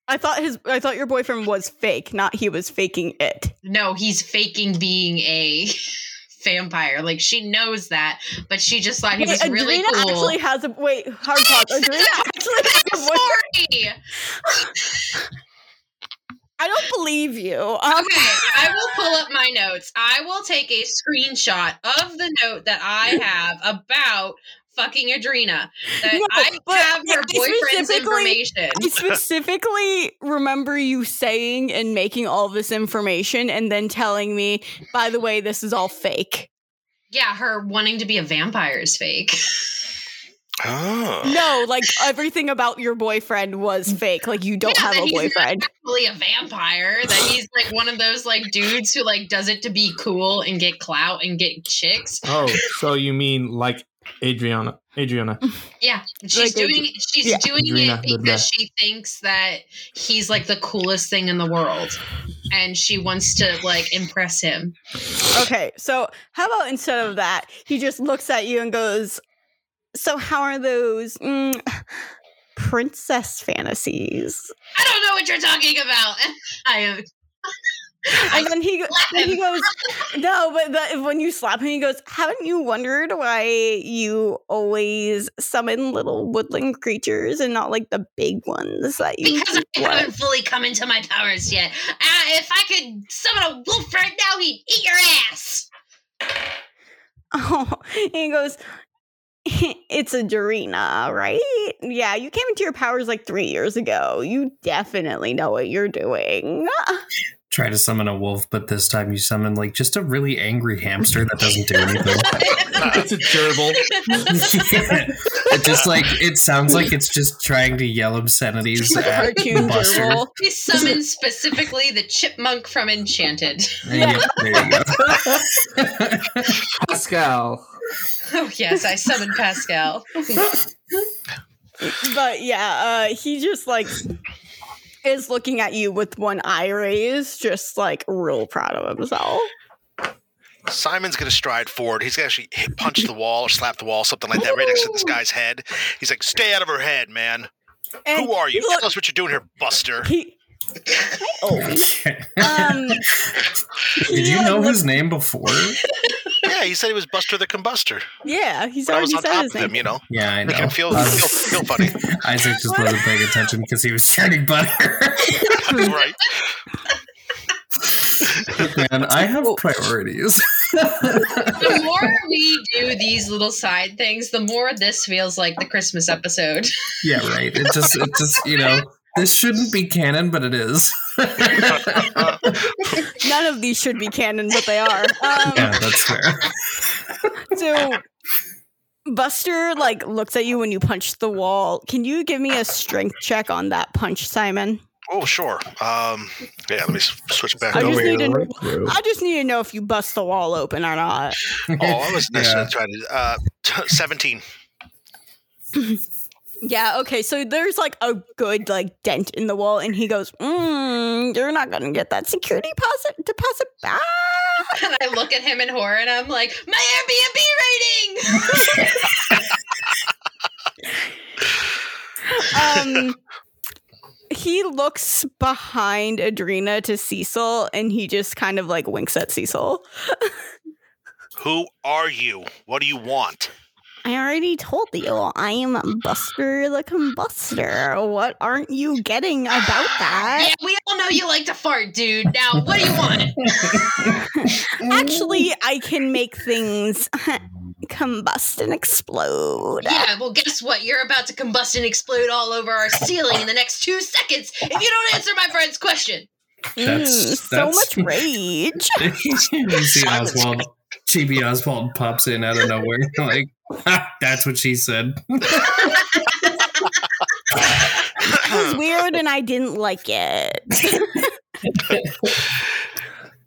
I thought his. I thought your boyfriend was fake, not he was faking it. No, he's faking being a vampire. Like she knows that, but she just thought he was Wait, really Adrena cool. actually has a wait. Hard pause. Adrena actually has a boyfriend. I don't believe you. Um, Okay, I will pull up my notes. I will take a screenshot of the note that I have about fucking Adrena. That No, I have her boyfriend's information. I specifically remember you saying and making all this information and then telling me, by the way, this is all fake. Yeah, her wanting to be a vampire is fake. Oh. No, like everything about your boyfriend was fake. Like you don't Yeah, have a he's boyfriend. Really a vampire. That he's like one of those like dudes who like does it to be cool and get clout and get chicks. Oh, so you mean like Adriana? Adriana. Yeah, she's Like, doing she's yeah. doing Adrena, it because she thinks that he's like the coolest thing in the world, and she wants to like impress him. Okay, so how about instead of that, he just looks at you and goes, "So how are those mm, princess fantasies?" I don't know what you're talking about. I am. And then he then he goes, "No, but the, when you slap him, he goes, haven't you wondered why you always summon little woodland creatures and not like the big ones that you Because I want?" haven't fully come into my powers yet. Uh, if I could summon a wolf right now, he'd eat your ass. Oh, and he goes, It's a Dorina, right? Yeah, you came into your powers like three years ago. You definitely know what you're doing. Try to summon a wolf, but this time you summon like just a really angry hamster that doesn't do anything. it's a gerbil. it just like it sounds like it's just trying to yell obscenities at cartoon Buster. gerbil. he summoned specifically the chipmunk from Enchanted. Yep, there you go. Pascal. Oh yes, I summoned Pascal. But yeah, uh, he just like is looking at you with one eye raised, just like real proud of himself. Simon's gonna stride forward. He's gonna actually hit, punch the wall or slap the wall, something like that, right next to this guy's head. He's like, "Stay out of her head, man. And Who are you? Look, Tell us what you're doing here, Buster." he, Hi, Obi. Um, Did you know his name before? Yeah, he said he was Buster the Combuster. yeah, he's But I was already on said top his of him, name. you know. Yeah, I know. Make him feel Um, feel, feel funny. Isaac just wasn't paying attention because he was churning butter. right. Man, I have priorities. the more we do these little side things, the more this feels like the Christmas episode. yeah, right. It just, it just, you know, this shouldn't be canon, but it is. None of these should be canon, but they are. Um, yeah, that's fair. So Buster like looks at you when you punch the wall. Can you give me a strength check on that punch, Simon? Oh, sure. Um, yeah, let me switch back I over just here. need to know, I just need to know if you bust the wall open or not. Oh, I was Yeah. trying to. Uh, t- 17. Yeah, okay. So there's like a good like dent in the wall, and he goes, mm, "You're not gonna get that security deposit deposit back." And I look at him in horror and I'm like, my Airbnb rating! Um, he looks behind Adrena to Cecil, and he just kind of like winks at Cecil. Who are you? What do you want? I already told you I am Buster the Combustor. What aren't you getting about that? Yeah, we all know you like to fart, dude. Now, what do you want? Actually, I can make things combust and explode. Yeah, well, guess what? You're about to combust and explode all over our ceiling in the next two seconds if you don't answer my friend's question. That's- Mm, so much rage. you. Oswald, Chibi Oswald pops in out of nowhere, like, that's what she said. It was weird and I didn't like it.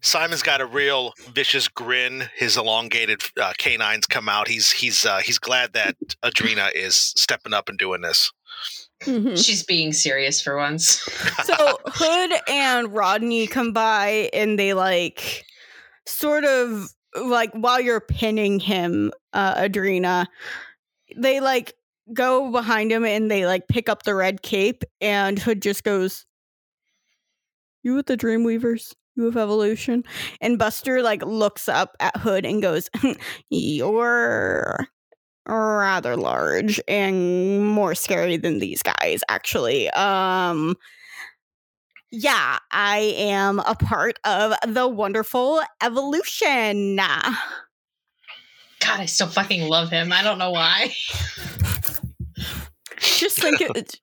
Simon's got a real vicious grin. His elongated uh, canines come out. He's he's uh, he's glad that Adrena is stepping up and doing this. Mhm. She's being serious for once. So Hood and Rodney come by and they like sort of like while you're pinning him, uh Adrena, they like go behind him and they like pick up the red cape and Hood just goes You with the Dreamweavers? You with evolution? And Buster like looks up at Hood and goes, You're rather large and more scary than these guys actually um yeah i am a part of the wonderful evolution God, I still fucking love him. I don't know why. just think it,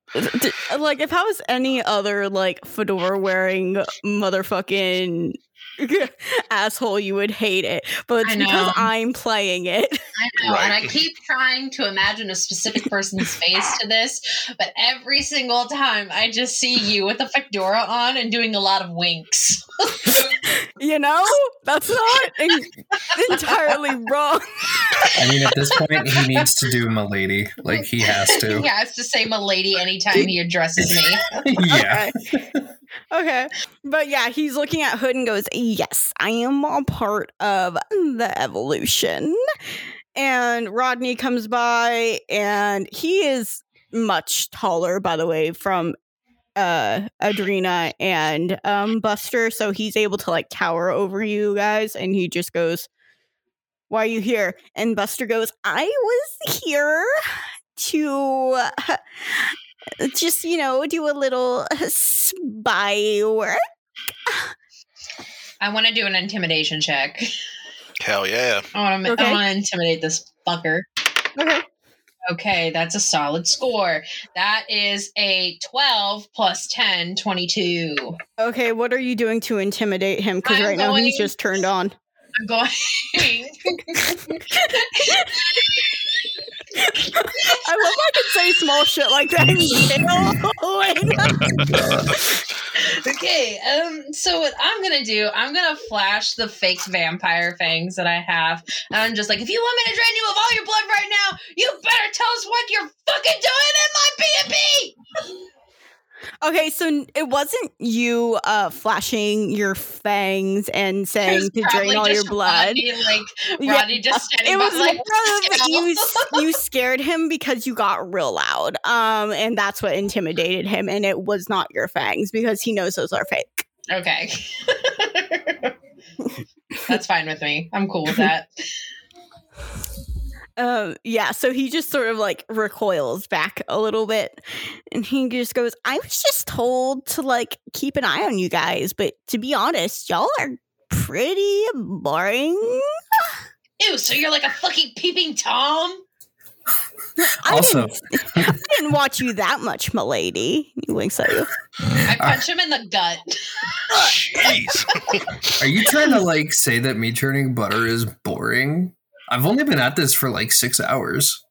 like if i was any other like fedora wearing motherfucking asshole you would hate it but it's because i'm playing it I know, and I keep trying to imagine a specific person's face to this, but every single time I just see you with a fedora on and doing a lot of winks. you know that's not en- entirely wrong I mean, at this point, he needs to do Milady. Like, he has he to. has to say "milady" anytime he addresses me. yeah. Okay. Okay. But yeah, he's looking at Hood and goes, Yes, I am a part of the evolution. And Rodney comes by and he is much taller, by the way, from uh Adrena and um Buster. So he's able to like tower over you guys and he just goes, Why are you here? And Buster goes, I was here to Uh, just you know do a little uh, spy work I want to do an intimidation check. Hell yeah! I want to. Okay. I want to intimidate this fucker. okay Okay, that's a solid score. That is a 12 plus 10, 22. okay what are you doing to intimidate him because I'm right now he's just turned on I'm going. i love i could say small shit like that and fail. okay, um, so what I'm gonna do, I'm gonna flash the fake vampire fangs that I have. And I'm just like, if you want me to drain you of all your blood right now, you better tell us what you're fucking doing in my B&B! Okay so it wasn't you uh flashing your fangs and saying to drain all your blood Rodney, like, Yeah, just standing it was like, you. you scared him because you got real loud um and that's what intimidated him and it was not your fangs because he knows those are fake Okay. That's fine with me. I'm cool with that. Um yeah so he just sort of like recoils back a little bit and he just goes i was just told to like keep an eye on you guys but to be honest y'all are pretty boring Ew, so you're like a fucking peeping Tom? I Also, didn't, I didn't watch you that much milady he winks at you I punch him in the gut. Jeez. are you trying to, like, say that me churning butter is boring? I've only been at this for, like, six hours.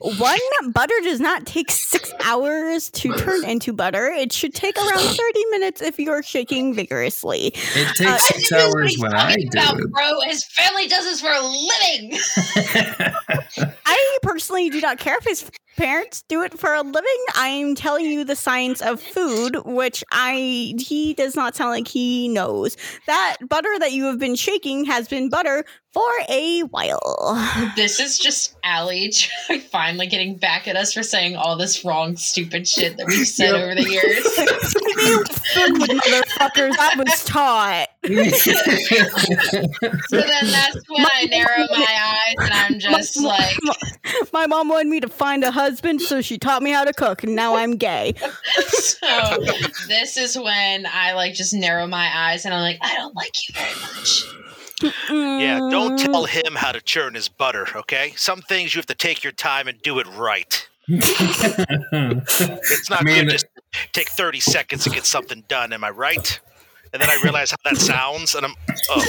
One butter does not take six hours to turn into butter. It should take around 30 minutes if you're shaking vigorously. It Uh, takes He six hours when I do about, it. bro. His family does this for a living. I personally do not care if his parents do it for a living. I'm telling you the science of food, which I he does not sound like he knows. That butter that you have been shaking has been butter for a while. This is just Allie finally getting back at us for saying all this wrong, stupid shit that we've said Yep. over the years. food, motherfuckers. I was taught. So then that's when I narrow my eyes and I'm just like, My mom wanted me to find a husband, so she taught me how to cook, and now I'm gay. so this is when I like just narrow my eyes and I'm like, I don't like you very much. Yeah, don't tell him how to churn his butter, okay? Some things you have to take your time and do it right. It's not I mean- good just take 30 seconds to get something done, am I right? And then I realize how that sounds, and I'm oh,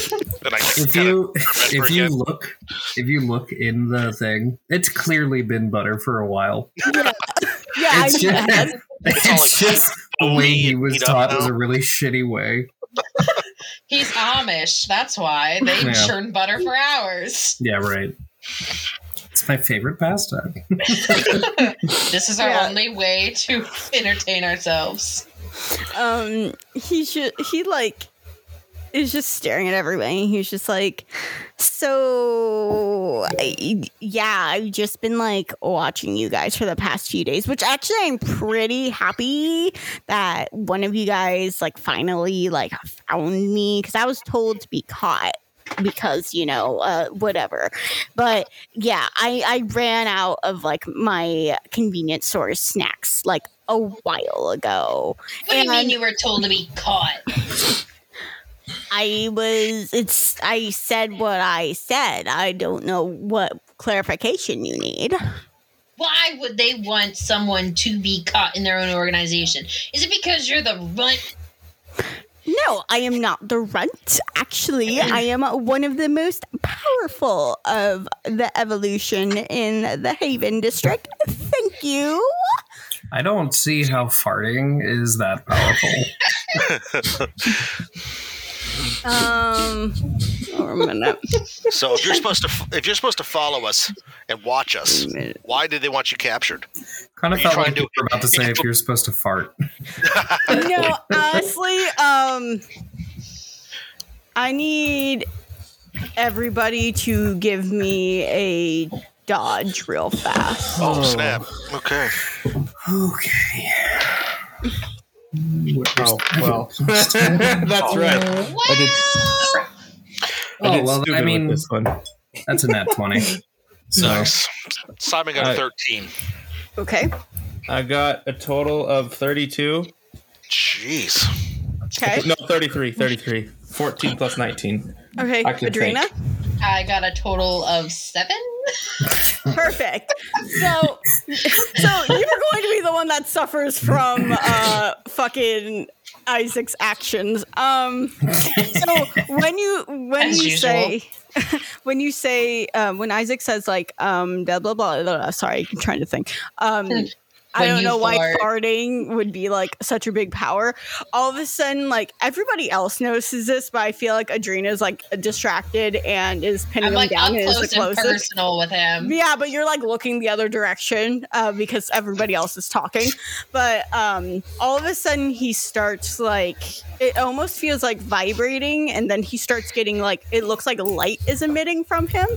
and I if you if you again. look if you look in the thing, it's clearly been butter for a while. Yeah, I It's knew just, that. it's all like just the way he was taught was a really shitty way. He's Amish. That's why they Yeah. churn butter for hours. Yeah, right. It's my favorite pastime. This is our Yeah. only way to entertain ourselves. um he should he like is just staring at everybody. He's just like so I, yeah i've just been like watching you guys for the past few days which actually i'm pretty happy that one of you guys like finally like found me because i was told to be caught because you know uh whatever. But yeah i i ran out of like my convenience store snacks like a while ago. What do you mean you were told to be caught? I was it's I said what I said. I don't know what clarification you need. Why would they want someone to be caught in their own organization? Is it because you're the runt? No, I am not the runt. Actually, I am one of the most powerful of the evolution in the Haven district. Thank you. I don't see how farting is that powerful. Um or a minute. So if you're supposed to if you're supposed to follow us and watch us, why did they want you captured? kind of you felt trying like to- you were about to say if you're supposed to fart. no, honestly, um, I need everybody to give me a dodge real fast. Oh, snap! Okay, Okay. Oh well, that's right. Well, I did. I Oh, did well, I mean- this one. That's a nat 20. So, nice. Simon got a Uh, 13. Okay. I got a total of 32. Jeez. Okay. No, 33. 33. 14 plus 19. Okay. I Adrena. think. I got a total of seven. Perfect. So, so you were going to be the one that suffers from uh fucking Isaac's actions. Um. So when you when As you usual. say when you say um, when Isaac says like um blah blah blah, blah, blah sorry, I'm trying to think. Um. I don't you know why farting would be like such a big power. All of a sudden, like everybody else notices this, but I feel like Adrena's like distracted and is pinning I'm him like up down and is the close and closest. personal with him. Yeah, but you're like looking the other direction uh, because everybody else is talking. But um, all of a sudden, he starts like it almost feels like vibrating, and then he starts getting like it looks like light is emitting from him,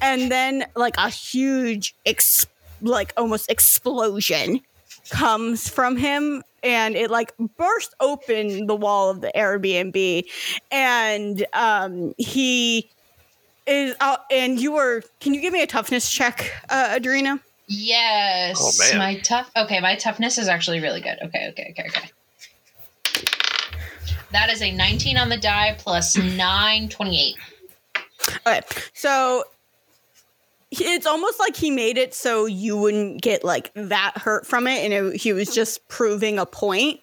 and then like a huge ex- like almost explosion comes from him and it like burst open the wall of the Airbnb and um he is uh, and you were can you give me a toughness check uh adrena Yes. Oh, man. My tough. Okay, my toughness is actually really good. Okay, okay, okay, okay. That is a 19 on the die plus 9, 28. okay so he- it's almost like he made it so you wouldn't get like that hurt from it and it, he was just proving a point.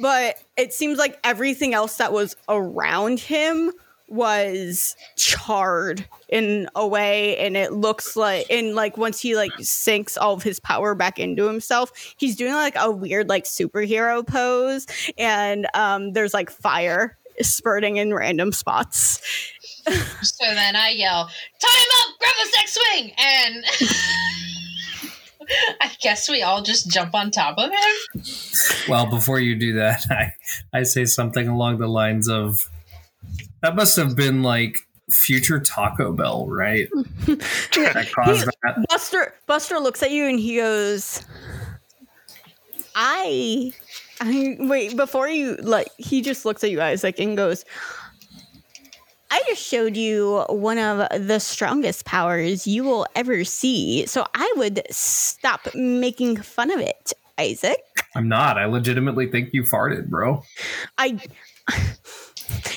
But it seems like everything else that was around him was charred in a way and it looks like and like once he like sinks all of his power back into himself he's doing like a weird like superhero pose and um there's like fire spurting in random spots So then I yell, Time up! Grab a sex swing! And I guess we all just jump on top of him. well, before you do that, I, I say something along the lines of that must have been like future Taco Bell, right? That caused that. Buster Buster looks at you and he goes, I I wait, before you like he just looks at you Isaac and goes, I just showed you one of the strongest powers you will ever see. So I would stop making fun of it, Isaac. I'm not. I legitimately think you farted, bro. I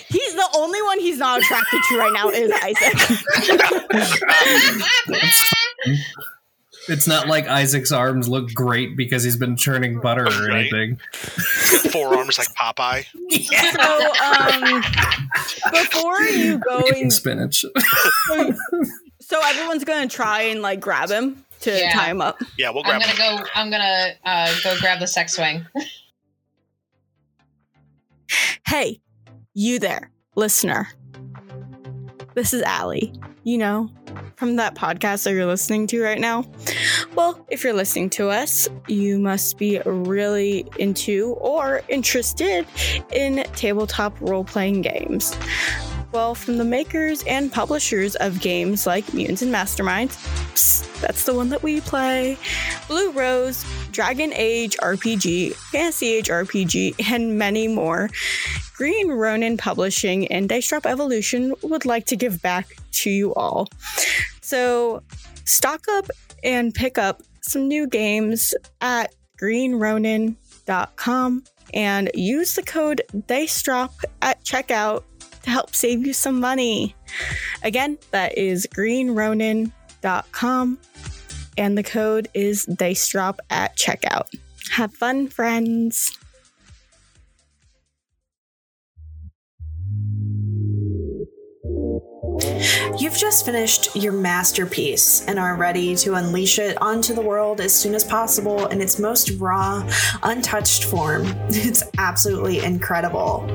He's the only one he's not attracted to right now is Isaac. It's not like Isaac's arms look great because he's been churning butter or Right. anything. He's four arms like Popeye. So, um, before you go Eating spinach. so everyone's gonna try and like grab him to Yeah. tie him up. Yeah, we'll grab. I'm gonna him. go. I'm gonna uh, go grab the sex swing. Hey, you there, listener. This is Allie. You know, from that podcast that you're listening to right now. Well, if you're listening to us, you must be really into or interested in tabletop role playing games. Well, from the makers and publishers of games like Mutants and Masterminds, psst, that's the one that we play, Blue Rose, Dragon Age RPG, Fantasy Age RPG, and many more, Green Ronin Publishing and Dice Drop Evolution would like to give back to you all. So stock up and pick up some new games at greenronin.com and use the code Dice Drop at checkout to help save you some money. Again, that is greenronin.com and the code is Dice Drop at checkout. Have fun, friends. You've just finished your masterpiece and are ready to unleash it onto the world as soon as possible in its most raw, untouched form. It's absolutely incredible.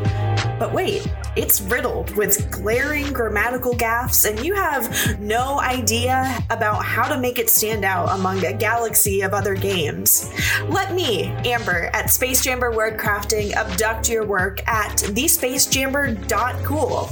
But wait, it's riddled with glaring grammatical gaffes, and you have no idea about how to make it stand out among a galaxy of other games. Let me, Amber, at Space Jamber Word Crafting, abduct your work at thespacejamber.cool.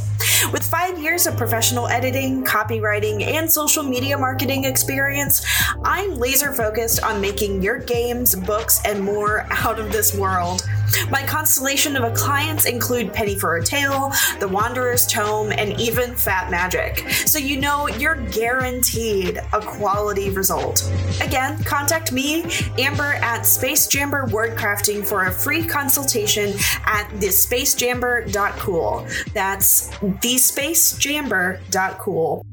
With five years of professional editing, copywriting, and social media marketing experience, I'm laser focused on making your games, books, and more out of this world. My constellation of clients include Penny for a Tale, The Wanderer's Tome, and even Fat Magic. So you know you're guaranteed a quality result. Again, contact me, Amber, at Space Jamber Wordcrafting for a free consultation at thespacejamber.cool. That's thespacejamber.cool.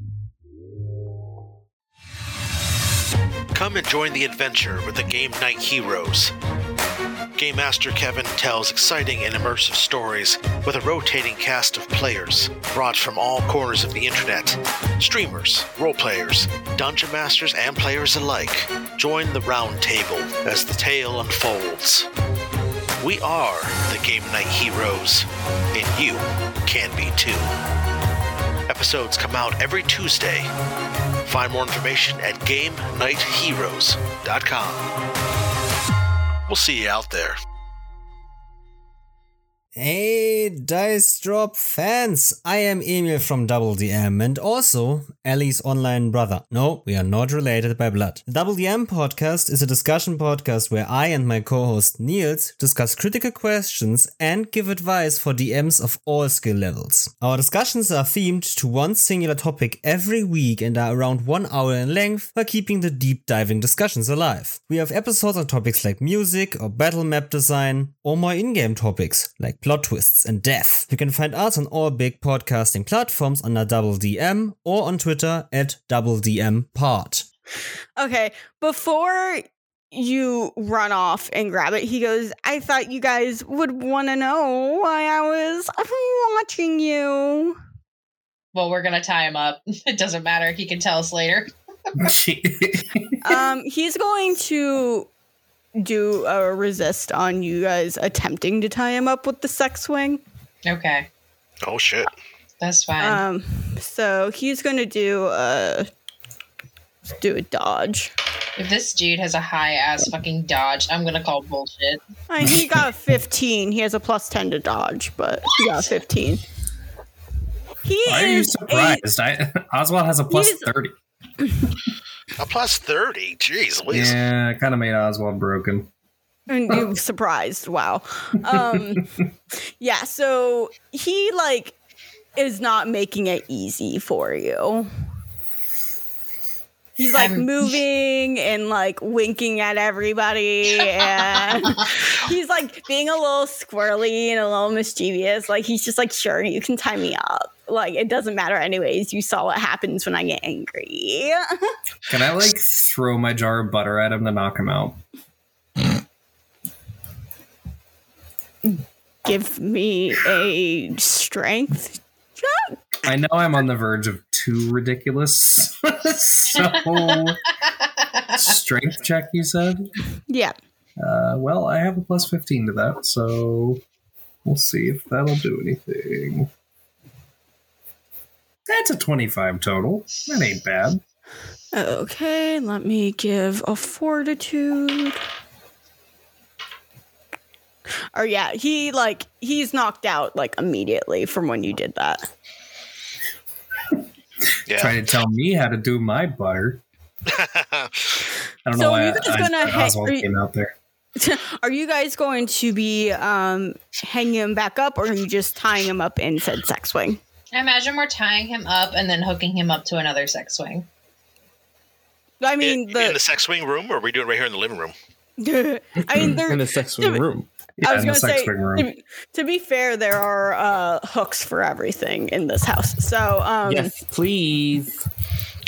Come and join the adventure with the Game Night Heroes. Game Master Kevin tells exciting and immersive stories with a rotating cast of players brought from all corners of the internet. Streamers, role players, dungeon masters, and players alike join the round table as the tale unfolds. We are the Game Night Heroes, and you can be too. Episodes come out every Tuesday. Find more information at GameNightHeroes.com. We'll see you out there. Hey, Dice Drop fans! I am Emil from Double DM and also Ellie's online brother. No, we are not related by blood. The Double DM podcast is a discussion podcast where I and my co-host Niels discuss critical questions and give advice for DMs of all skill levels. Our discussions are themed to one singular topic every week and are around one hour in length by keeping the deep diving discussions alive. We have episodes on topics like music or battle map design or more in-game topics like plot twists and death. You can find us on all big podcasting platforms under Double DM or on Twitter at Double DM Pod. Okay, before you run off and grab it, he goes, I thought you guys would want to know why I was watching you. Well, we're gonna tie him up. It doesn't matter. He can tell us later. um, he's going to do a resist on you guys attempting to tie him up with the sex swing. Okay, Oh shit. that's fine. Um, so he's going to do a do a dodge. if this dude has a high ass fucking dodge, I'm gonna call bullshit. I mean, he got a 15. He has a plus 10 to dodge, but he got a 15. He Why are you is a- surprised? I, Oswald has a 30. A plus 30. Jeez, Louise. Yeah, kind of made Oswald broken. and you surprised wow um yeah so he like is not making it easy for you He's like moving and like winking at everybody, and he's like being a little squirrely and a little mischievous. Like he's just like, sure, you can tie me up. Like it doesn't matter, anyways. You saw what happens when I get angry. Can I like throw my jar of butter at him to knock him out? Give me a strength. I know I'm on the verge of too ridiculous. so strength check, you said? Yeah. Uh, well, I have a plus 15 to that, so we'll see if that'll do anything. That's a 25 total. That ain't bad. Okay, let me give a fortitude. Or yeah, he like he's knocked out like immediately from when you did that. Yeah. Trying to tell me how to do my butter. I don't So know are why you guys I, gonna I, hang- Oswald are you- came out there. are you guys going to be um hanging him back up or are you just tying him up in said sex swing? I imagine we're tying him up and then hooking him up to another sex swing. I mean in the, the sex swing room, or are we doing it right here in the living room? I mean there in the sex swing room. Yeah, I was in gonna sex say swing room. to, to be fair, there are uh hooks for everything in this house. So um yes, please.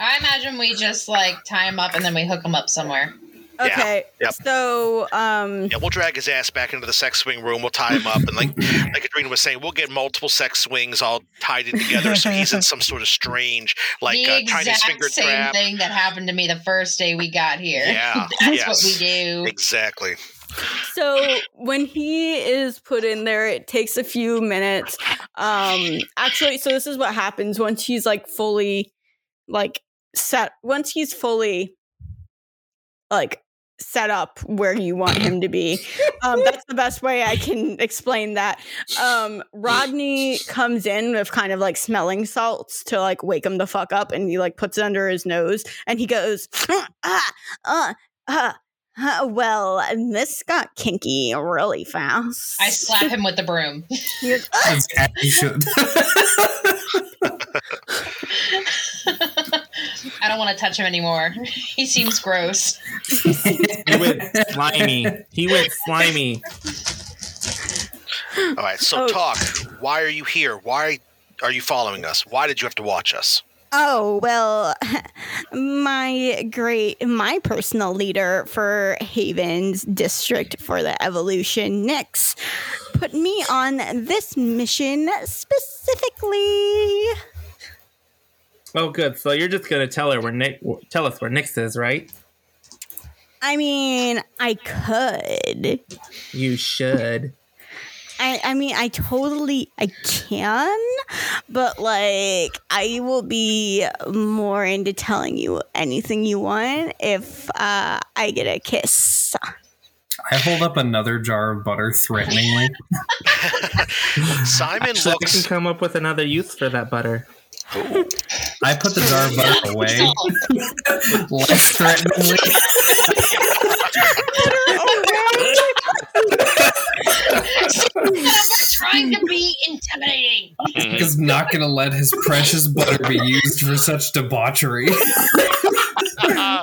I imagine we just like tie him up and then we hook him up somewhere. Yeah, okay. yep. So um Yeah, we'll drag his ass back into the sex swing room. We'll tie him up, and like like Adrena was saying, we'll get multiple sex swings all tied in together, so he's in some sort of strange, like the uh, Chinese exact finger same trap. thing that happened to me the first day we got here. Yeah, That's yes. what we do. Exactly. So when he is put in there, it takes a few minutes. Um, actually, so this is what happens once he's like fully, like set. Once he's fully, like set up where you want him to be. Um, that's the best way I can explain that. Um, Rodney comes in with kind of like smelling salts to like wake him the fuck up, and he like puts it under his nose, and he goes, ah, uh, uh, uh, well, this got kinky really fast. I slap him with the broom. He goes, "Ugh." As as you should. I don't want to touch him anymore. he seems gross. He went slimy. He went slimy. All right. So Oh. talk. Why are you here? Why are you following us? Why did you have to watch us? Oh, well, my great, my personal leader for Haven's district for the evolution, Nix, put me on this mission specifically. Oh, good. So you're just gonna tell her where Nick, tell us where Nix is, right? I mean, I could. You should. I, I mean, I totally, I can, but like, I will be more into telling you anything you want if uh, I get a kiss. I hold up another jar of butter threateningly. Simon Actually, I can come up with another use for that butter. I put the jar of butter away less threateningly. trying to be intimidating. He's not going to let his precious butter be used for such debauchery. You know how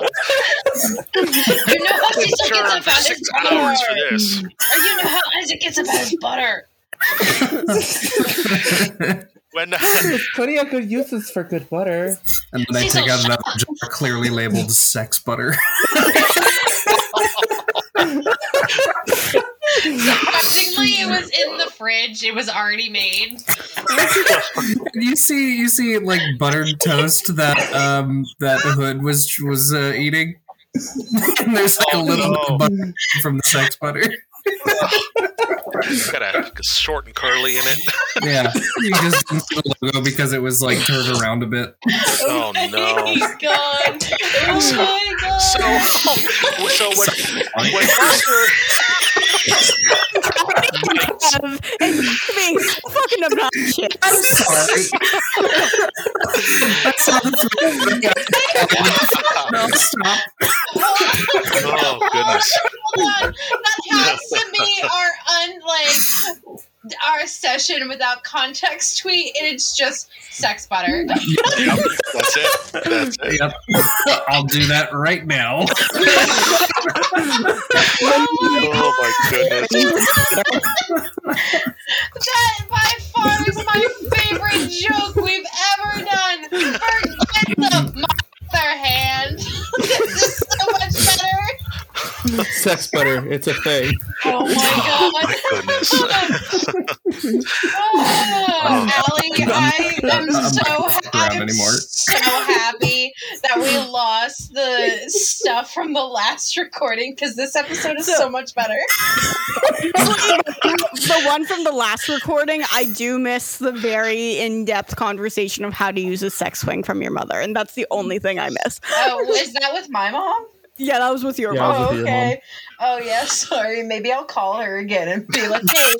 Cecil Turn gets for about six his hours for butter. this. Or you know how Isaac gets about his butter. When uh, There's plenty of good uses for good butter. and then I Cecil, take out shut another jar clearly labeled sex butter. Surprisingly, it was in the fridge. It was already made. you see, you see, like buttered toast that um that the Hood was was uh, eating. and there's like a Oh, little bit of butter from the sex butter. got a short and curly in it. Yeah, you just didn't see the logo because it was like turned around a bit. Oh no. He's gone. Oh my god. So, so when, when Buster, Being fucking obnoxious. I'm sorry. That's not the No, stop. oh goodness, Hold on. That has to be our unlike our session without context tweet, and it's just sex butter. Yep, that's it. That's it. Yep. I'll do that right now. Oh my goodness. That by far is my favorite joke we've ever done. Forget the mother hand. this is so much better. Sex butter. It's a thing. Oh my Oh god. my goodness. Oh, oh Allie, I am I'm so gonna stick around I'm so happy that we lost the stuff from the last recording because this episode is so much better. the one from the last recording, I do miss the very in-depth conversation of how to use a sex swing from your mother, and that's the only thing I miss. Oh, is that with my mom? Yeah, that was with your Yeah, mom. Oh, with your okay. Oh yeah, sorry. Maybe I'll call her again and be like, "Hey,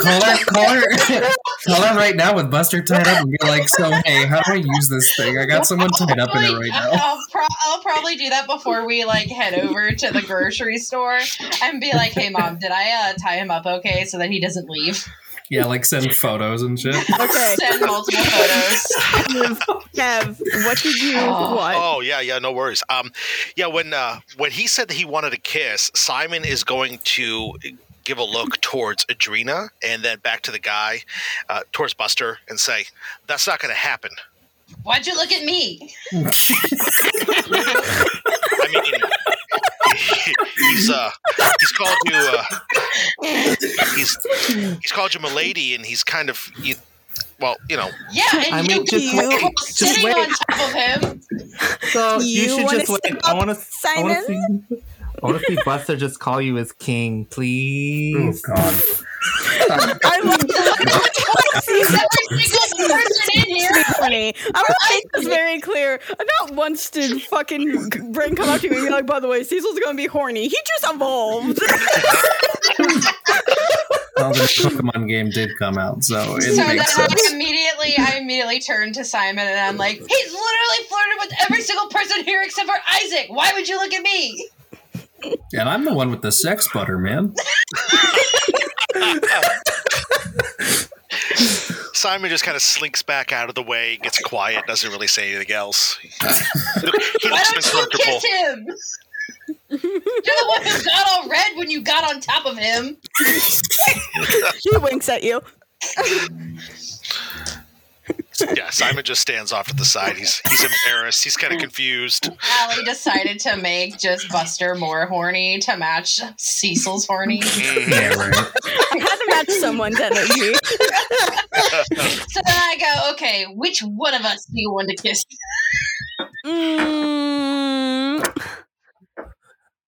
call her, call her, call her right now with Buster tied up and be like, "So hey, how do I use this thing? I got someone tied up in it right now." I'll, pro- I'll probably do that before we like head over to the grocery store and be like, "Hey, mom, did I uh, tie him up okay so that he doesn't leave?" Yeah, like send photos and shit. Okay. Send multiple photos. Kev, what did you Oh. what? Oh yeah, yeah, no worries. Um, yeah, when uh, when he said that he wanted a kiss, Simon is going to give a look towards Adrena and then back to the guy, uh, towards Buster, and say, "That's not going to happen." Why'd you look at me? I mean, he's uh, he's called you uh, he's he's called you milady, and he's kind of you, well, you know, Yeah, and I you, mean, just you wait, just sitting wait. on top of him. So you, You should wanna just wait. step I want to. I want to Simon? see. I want to see Buster just call you his king, please. Oh please. God. I love Every single person in here. funny. I want to make this very clear. Not once did fucking Brain come up to me and be like, by the way, Cecil's gonna be horny. He just evolved. Well, the Pokemon game did come out, so it So then makes I immediately, I immediately turned to Simon and I'm like, he's literally flirted with every single person here except for Isaac. Why would you look at me? And I'm the one with the sex butter, man. Simon just kind of slinks back out of the way, gets quiet, doesn't really say anything else. he Why looks don't you uncomfortable. kiss him? You're the one who got all red when you got on top of him. he winks at you. Yeah, Simon just stands off to the side. He's he's embarrassed. He's kind of confused. Allie decided to make just Buster more horny to match Cecil's horny. Mhm. Yeah, right. I had to match someone's energy. So then I go, okay, which one of us do you want to kiss? Mm,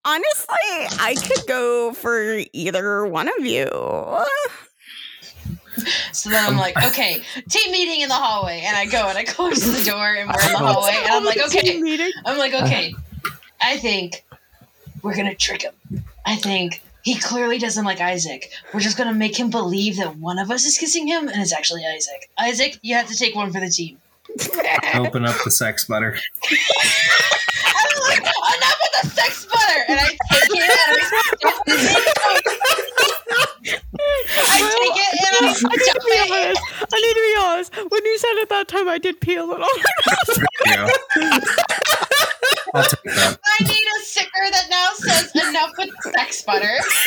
honestly, I could go for either one of you. So then I'm like, okay, team meeting in the hallway. And I go and I close the door and we're in the hallway. And I'm like, okay. I'm like, uh-huh. okay, I think we're gonna trick him. I think he clearly doesn't like Isaac. We're just gonna make him believe that one of us is kissing him and it's actually Isaac. Isaac, you have to take one for the team. Open up the sex butter. I'm like, enough with the sex butter! And I take it and I I take it and I I need to be it. honest. I need to be honest. When you said it that time, I did pee a little. Yeah. I'll take that. I need a sticker that now says enough with sex butter.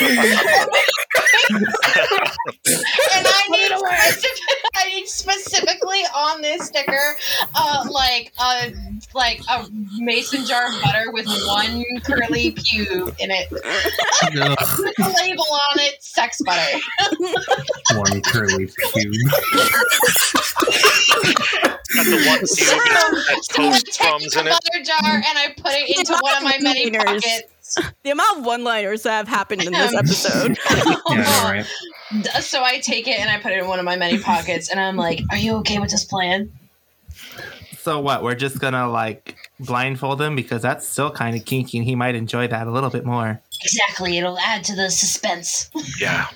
and I need, specific, I need specifically on this sticker, uh, like a like a mason jar of butter with one curly pube in it, Ugh, with a label on it, sex butter. one curly pube. Got the one So, dude that so I take crumbs the in it. butter jar and I put it into one of my many pockets. the amount of one-liners that have happened in this um, episode. Yeah, right. So I take it and I put it in one of my many pockets, and I'm like, "Are you okay with this plan?" So what? We're just gonna like blindfold him because that's still kind of kinky, and he might enjoy that a little bit more. Exactly. It'll add to the suspense. Yeah.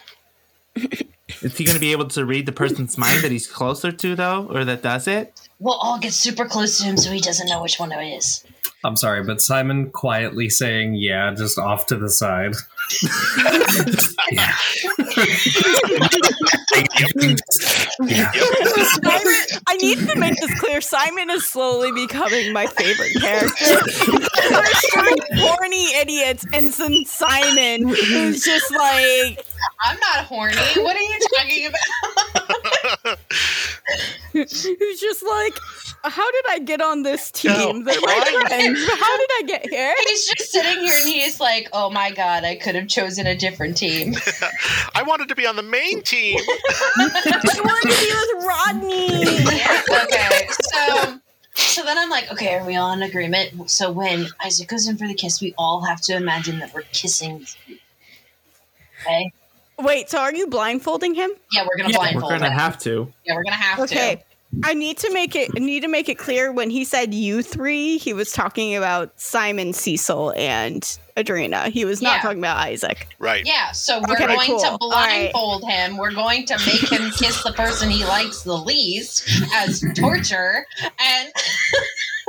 Is he gonna be able to read the person's mind that he's closer to, though, or that does it? We'll all get super close to him so he doesn't know which one it is. I'm sorry, but Simon quietly saying yeah, just off to the side. yeah. yeah. Simon, I need to make this clear. Simon is slowly becoming my favorite character. First we're horny idiots, and then Simon is just like I'm not horny. What are you talking about? who's just like, how did I get on this team? No, They're my friends. How did I get here? He's just sitting here and he's like, "Oh my god, I could have chosen a different team." I wanted to be on the main team. I wanted to be with Rodney. okay, so so then I'm like, okay, are we all in agreement? So when Isaac goes in for the kiss, we all have to imagine that we're kissing. Okay. Wait, so are you blindfolding him? Yeah, we're gonna Yeah, blindfold. we're gonna him. have to. Yeah, we're gonna have Okay. to. I need to make it I need to make it clear when he said you three, he was talking about Simon, Cecil, and Adrena. He was not Yeah. talking about Isaac. Right. Yeah, so we're Okay, going cool. to All right. blindfold him. We're going to make him kiss the person he likes the least as torture. And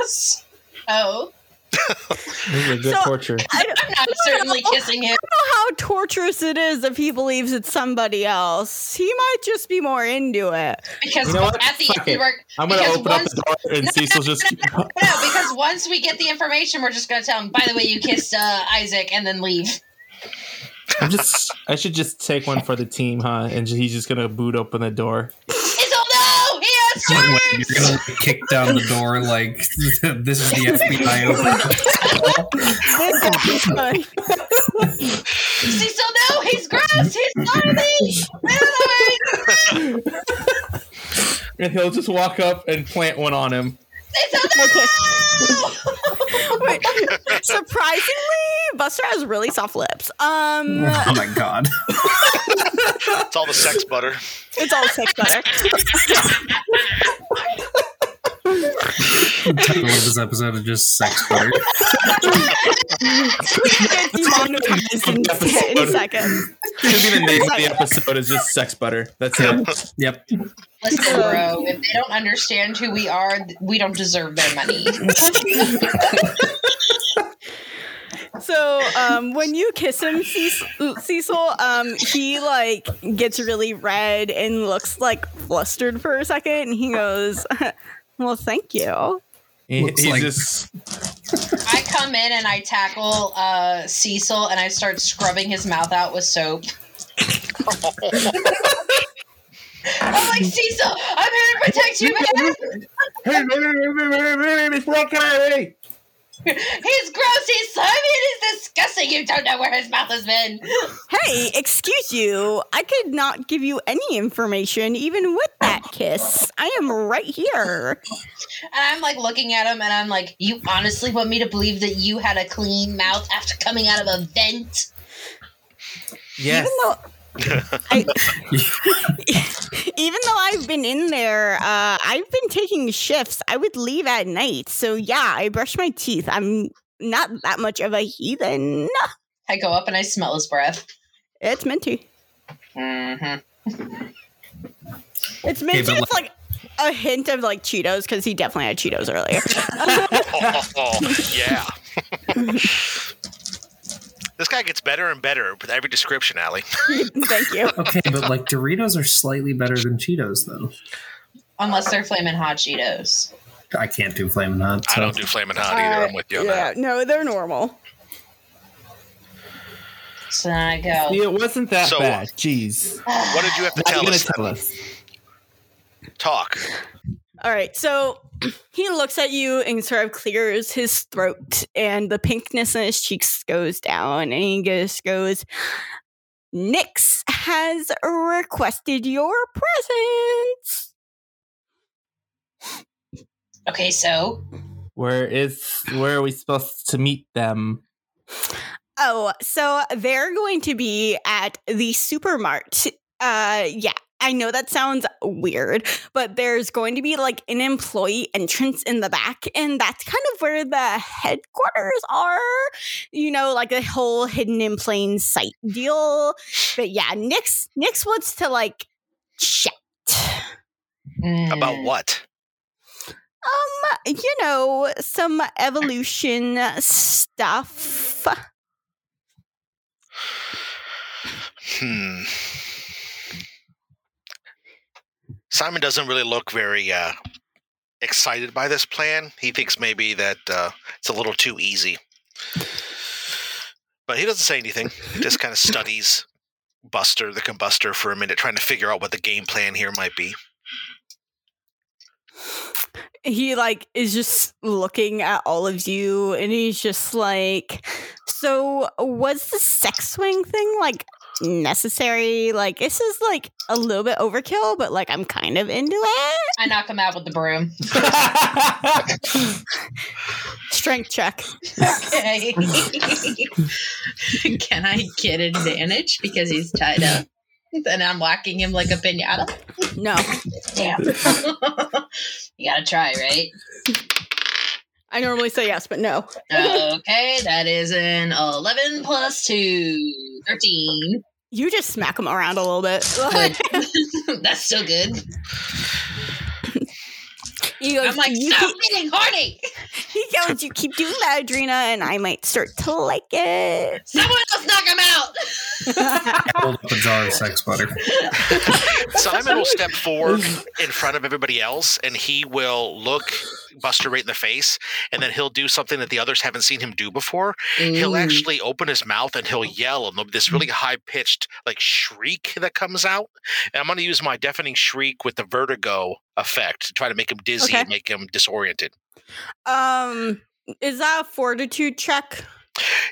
so This is a good So- torture. I, I'm not certainly kissing him. I don't know how torturous it is if he believes it's somebody else. He might just be more into it. Because You know at the Fuck end, we're, I'm gonna because open up once- the door and No, Cecil's no, just. no, because once we get the information, we're just going to tell him, by the way, you kissed uh, Isaac and then leave. I'm just. I should just take one for the team, huh? And he's just gonna boot open the door. Cecil, no! He has Wait, charms! You're gonna like, kick down the door like this is the FBI open. Cecil, no! He's gross! He's slimy! I don't know where And he'll just walk up and plant one on him. Cecil, no! Wait, surprisingly, Buster has really soft lips. Um, Oh my god. It's all the sex butter. it's all sex butter. The title of this episode is just sex butter. Get demonetized in, in seconds. Should be the name of the episode is just sex butter. That's it. Yep. Listen, bro, if they don't understand who we are, we don't deserve their money. So, um, when you kiss him, Cecil, Cecil, um, he like gets really red and looks like flustered for a second, and he goes, "Well, thank you." He, Looks he's like- just. I come in and I tackle uh, Cecil and I start scrubbing his mouth out with soap. I'm like, Cecil, I'm here to protect you, man. Hey, what can I be? He's gross, he's slimy, and he's disgusting. You don't know where his mouth has been. Hey, excuse you. I could not give you any information, even with that kiss. I am right here. And I'm like looking at him and I'm like, you honestly want me to believe that you had a clean mouth after coming out of a vent? Yes. Even though. I, even though I've been in there, uh, I've been taking shifts. I would leave at night, so yeah, I brush my teeth. I'm not that much of a heathen. I go up and I smell his breath. It's minty. Mm-hmm. It's minty. but it's like a hint of like Cheetos because he definitely had Cheetos earlier. yeah. This guy gets better and better with every description, Allie. Thank you. Okay, but like Doritos are slightly better than Cheetos, though. Unless they're flaming hot Cheetos. I can't do flaming hot. I don't do flaming hot either. I'm with you on yeah, that. no, they're normal. So then I go, See, it wasn't that So- bad. Jeez. What did you have to tell us? tell us? Talk. All right, so he looks at you and sort of clears his throat, and the pinkness in his cheeks goes down, and he just goes, Nix has requested your presence. okay, so Where is where are we supposed to meet them? Oh, so they're going to be at the supermart. Uh yeah. I know that sounds weird, but there's going to be like an employee entrance in the back, and that's kind of where the headquarters are. You know, like a whole hidden in plain sight deal. But yeah, Nyx Nyx wants to like chat. mm, About what? Um, you know, some evolution stuff. Hmm. Simon doesn't really look very uh, excited by this plan. He thinks maybe that uh, it's a little too easy. But he doesn't say anything. He just kind of studies Buster, the combustor, for a minute, trying to figure out what the game plan here might be. He like is just looking at all of you and he's just like so was the sex swing thing like necessary? Like this is like a little bit overkill, but like I'm kind of into it. I knock him out with the broom. Strength check. Okay. Can I get advantage because he's tied up? Then I'm whacking him like a pinata. No. Damn. you gotta try, right? I normally say yes, but no. Okay, that is an 11 plus 2. 13. You just smack him around a little bit. That's so good. he goes, I'm like, you stop keep, being horny! he goes, you keep doing that, Adrena, and I might start to like it. Someone else knock him out! Hold up a jar of sex butter. Simon will step forward in front of everybody else and he will look Buster right in the face and then he'll do something that the others haven't seen him do before. He'll actually open his mouth and he'll yell and this really high pitched like shriek that comes out. And I'm going to use my deafening shriek with the vertigo effect to try to make him dizzy Okay. and make him disoriented. Um, is that a fortitude check?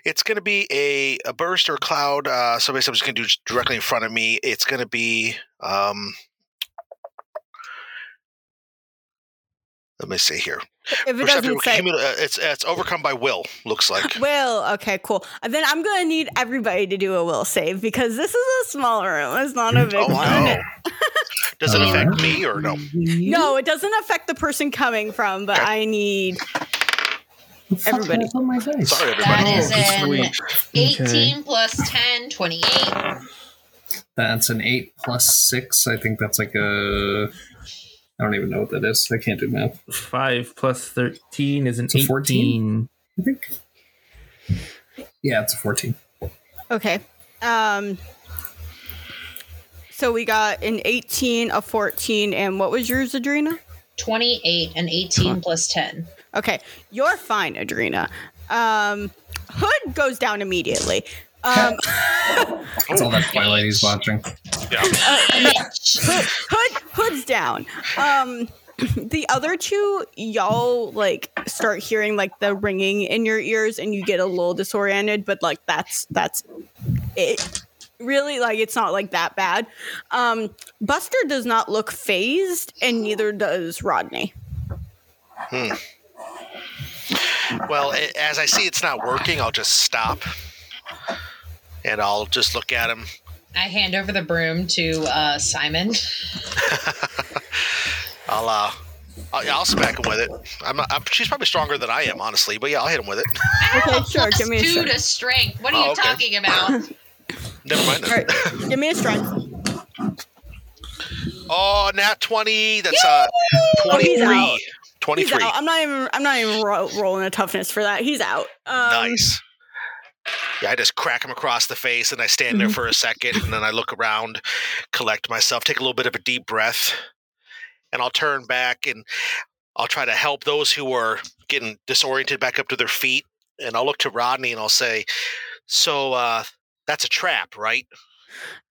It's going to be a, a burst or a cloud. Uh, so basically, I'm just going to do directly in front of me. It's going to be. Um, let me see here. If it Perception- doesn't say cumul- uh, it's it's overcome by will. Looks like. will, okay, cool. And then I'm gonna need everybody to do a will save because this is a small room. It's not a big oh one. no! Does it Uh, affect me or no? No, it doesn't affect the person coming from, but Okay. I need everybody. on my face. Sorry, everybody. That is an sweet. 18 plus 10, 28. That's an eight plus six. I think that's like a. I don't even know what that is. I can't do math. Five plus thirteen is an It's a 14? I think. Yeah, it's a fourteen. Okay. Um so we got an 18, a 14, and what was yours, Adrena? 28 and 18 plus 10. Okay, you're fine, Adrena. Um, Hood goes down immediately. Um, That's all that Twilight he's watching. Yeah. Hood, Hood, Hood's down. Um, the other two, y'all like start hearing like the ringing in your ears, and you get a little disoriented. But like that's that's it. Really, like it's not like that bad. Um, Buster does not look phased, and neither does Rodney. Hmm. Well, a- as I see it's not working, I'll just stop, and I'll just look at him. I hand over the broom to uh, Simon. I'll uh, I'll, yeah, I'll smack him with it. I'm, not, I'm she's probably stronger than I am, honestly, but yeah, I'll hit him with it. I Okay, sure, plus give me a two strength. to strength. What are Oh, you okay. talking about? Never mind. All right, give me a strength. Oh, nat twenty. That's uh, Oh, 23. out. He's 23. I'm not even. I'm not even ro- rolling a toughness for that. He's out. Um, nice. Yeah, I just crack him across the face and I stand Mm-hmm. there for a second and then I look around, collect myself, take a little bit of a deep breath, and I'll turn back and I'll try to help those who are getting disoriented back up to their feet. And I'll look to Rodney and I'll say, So uh, that's a trap, right?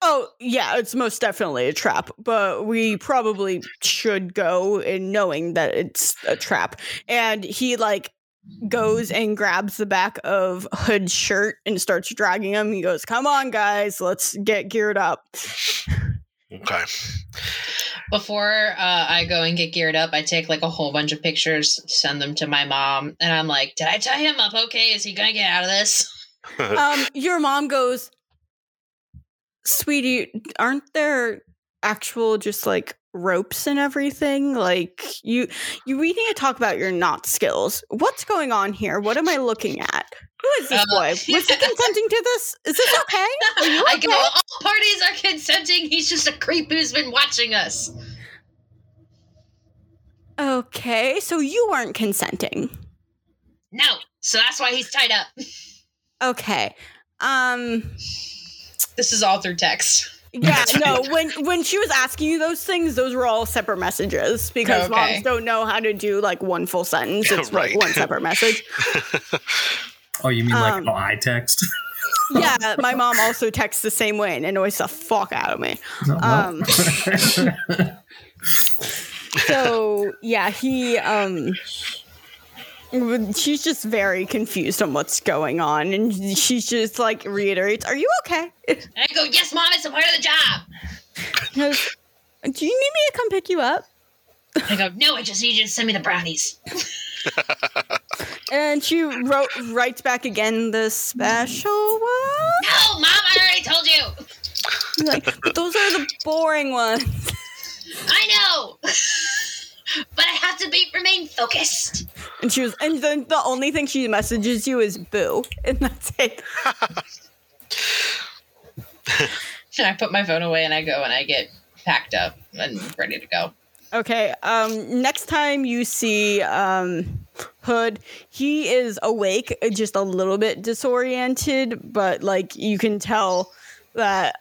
Oh yeah, it's most definitely a trap, but we probably should go in knowing that it's a trap. And he like goes and grabs the back of Hood's shirt and starts dragging him. He goes, "Come on, guys, let's get geared up." Okay. Before uh, I go and get geared up, I take like a whole bunch of pictures, send them to my mom, and I'm like, "Did I tie him up? Okay, is he gonna get out of this?" um, your mom goes, "Sweetie, aren't there actual just like ropes and everything? Like you, you we need to talk about your knot skills. What's going on here? What am I looking at? Who is this Uh, boy? Was he consenting to this? Is this okay? Are you I okay? all parties are consenting. He's just a creep who's been watching us. Okay, so you weren't consenting. No, so that's why he's tied up. Okay. Um This is all through text. Yeah, no, when when she was asking you those things, those were all separate messages because Okay. moms don't know how to do like one full sentence. It's Right. like one separate message. Oh, you mean like Um, oh, I text? Yeah, my mom also texts the same way and annoys the fuck out of me. Um so yeah, he um she's just very confused on what's going on and she's just like reiterates, Are you okay? And I go, yes, mom, it's a part of the job. Goes, Do you need me to come pick you up? I go, no, I just need you to send me the brownies. And she wrote writes back again the special one. No, mom, I already told you. He's like, "But those are the boring ones. I know. but I have to be remain focused. And she was and then the only thing she messages you is boo. And that's it. And I put my phone away and I go and I get packed up and ready to go. Okay. Um next time you see um Hood, he is awake, just a little bit disoriented, but like you can tell that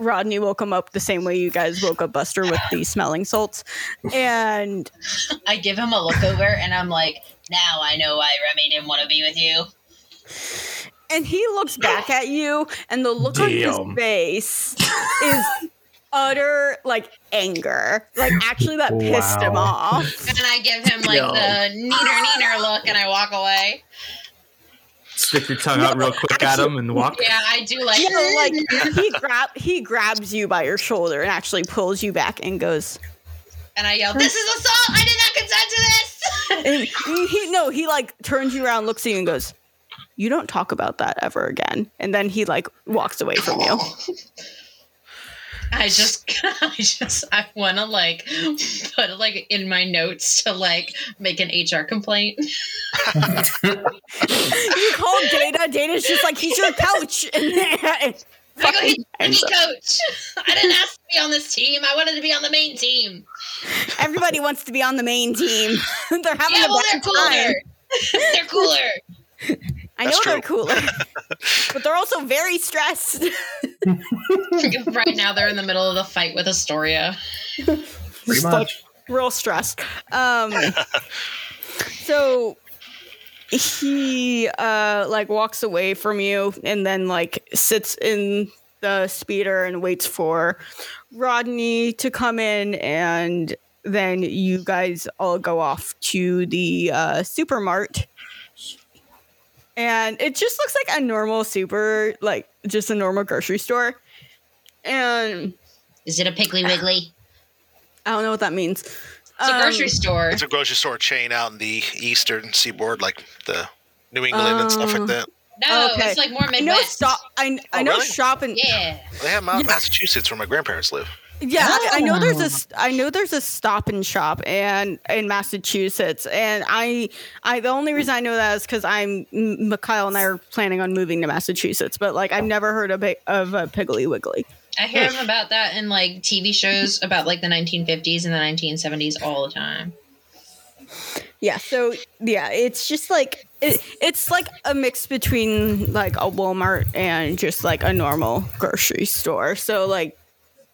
Rodney woke him up the same way you guys woke up Buster with the smelling salts. And I give him a look over and I'm like, now I know why Remy didn't want to be with you. and he looks back at you and the look on his face is utter like anger. Like actually that pissed him off. And I give him like Yo. the neener neener look and I walk away. Stick your tongue out real quick at him and walk. Yeah, I do like, You like he grab he grabs you by your shoulder and actually pulls you back and goes and I yell, This is assault! I did not consent to this! and he, he no, he like turns you around, looks at you and goes, You don't talk about that ever again. And then he like walks away from you. I just, I just, I want to like put like in my notes to like make an HR complaint. You call Data, Data's just like he's your coach. I go, oh, he's hangs the up. coach. I didn't ask to be on this team. I wanted to be on the main team. Everybody wants to be on the main team. they're having yeah, a well, they're time. cooler. they're cooler. I know That's they're true. cooler, but they're also very stressed. right now, they're in the middle of the fight with Astoria. Pretty Just, like, real stressed. Um, so he uh like walks away from you and then like sits in the speeder and waits for Rodney to come in and then you guys all go off to the uh supermart and it just looks like a normal super like just a normal grocery store and Is it a Piggly Wiggly? i don't know what that means It's a grocery Um, store. It's a grocery store chain out in the eastern seaboard, like the New England and stuff like that. No, Okay. it's like more I know Midwest. stop. I, I Oh, know really? shop and Yeah. They have Mount Yeah. Massachusetts, where my grandparents live. Yeah. I, I know there's a Oh. s- I know there's a stop and shop and in Massachusetts, and I I the only reason I know that is because I'm M- Mikhail and I are planning on moving to Massachusetts, but like I've never heard of a, of a Piggly Wiggly. I hear him about that in like TV shows about like the 1950s and the 1970s all the time. Yeah, so yeah, it's just like it, it's like a mix between like a Walmart and just like a normal grocery store. So like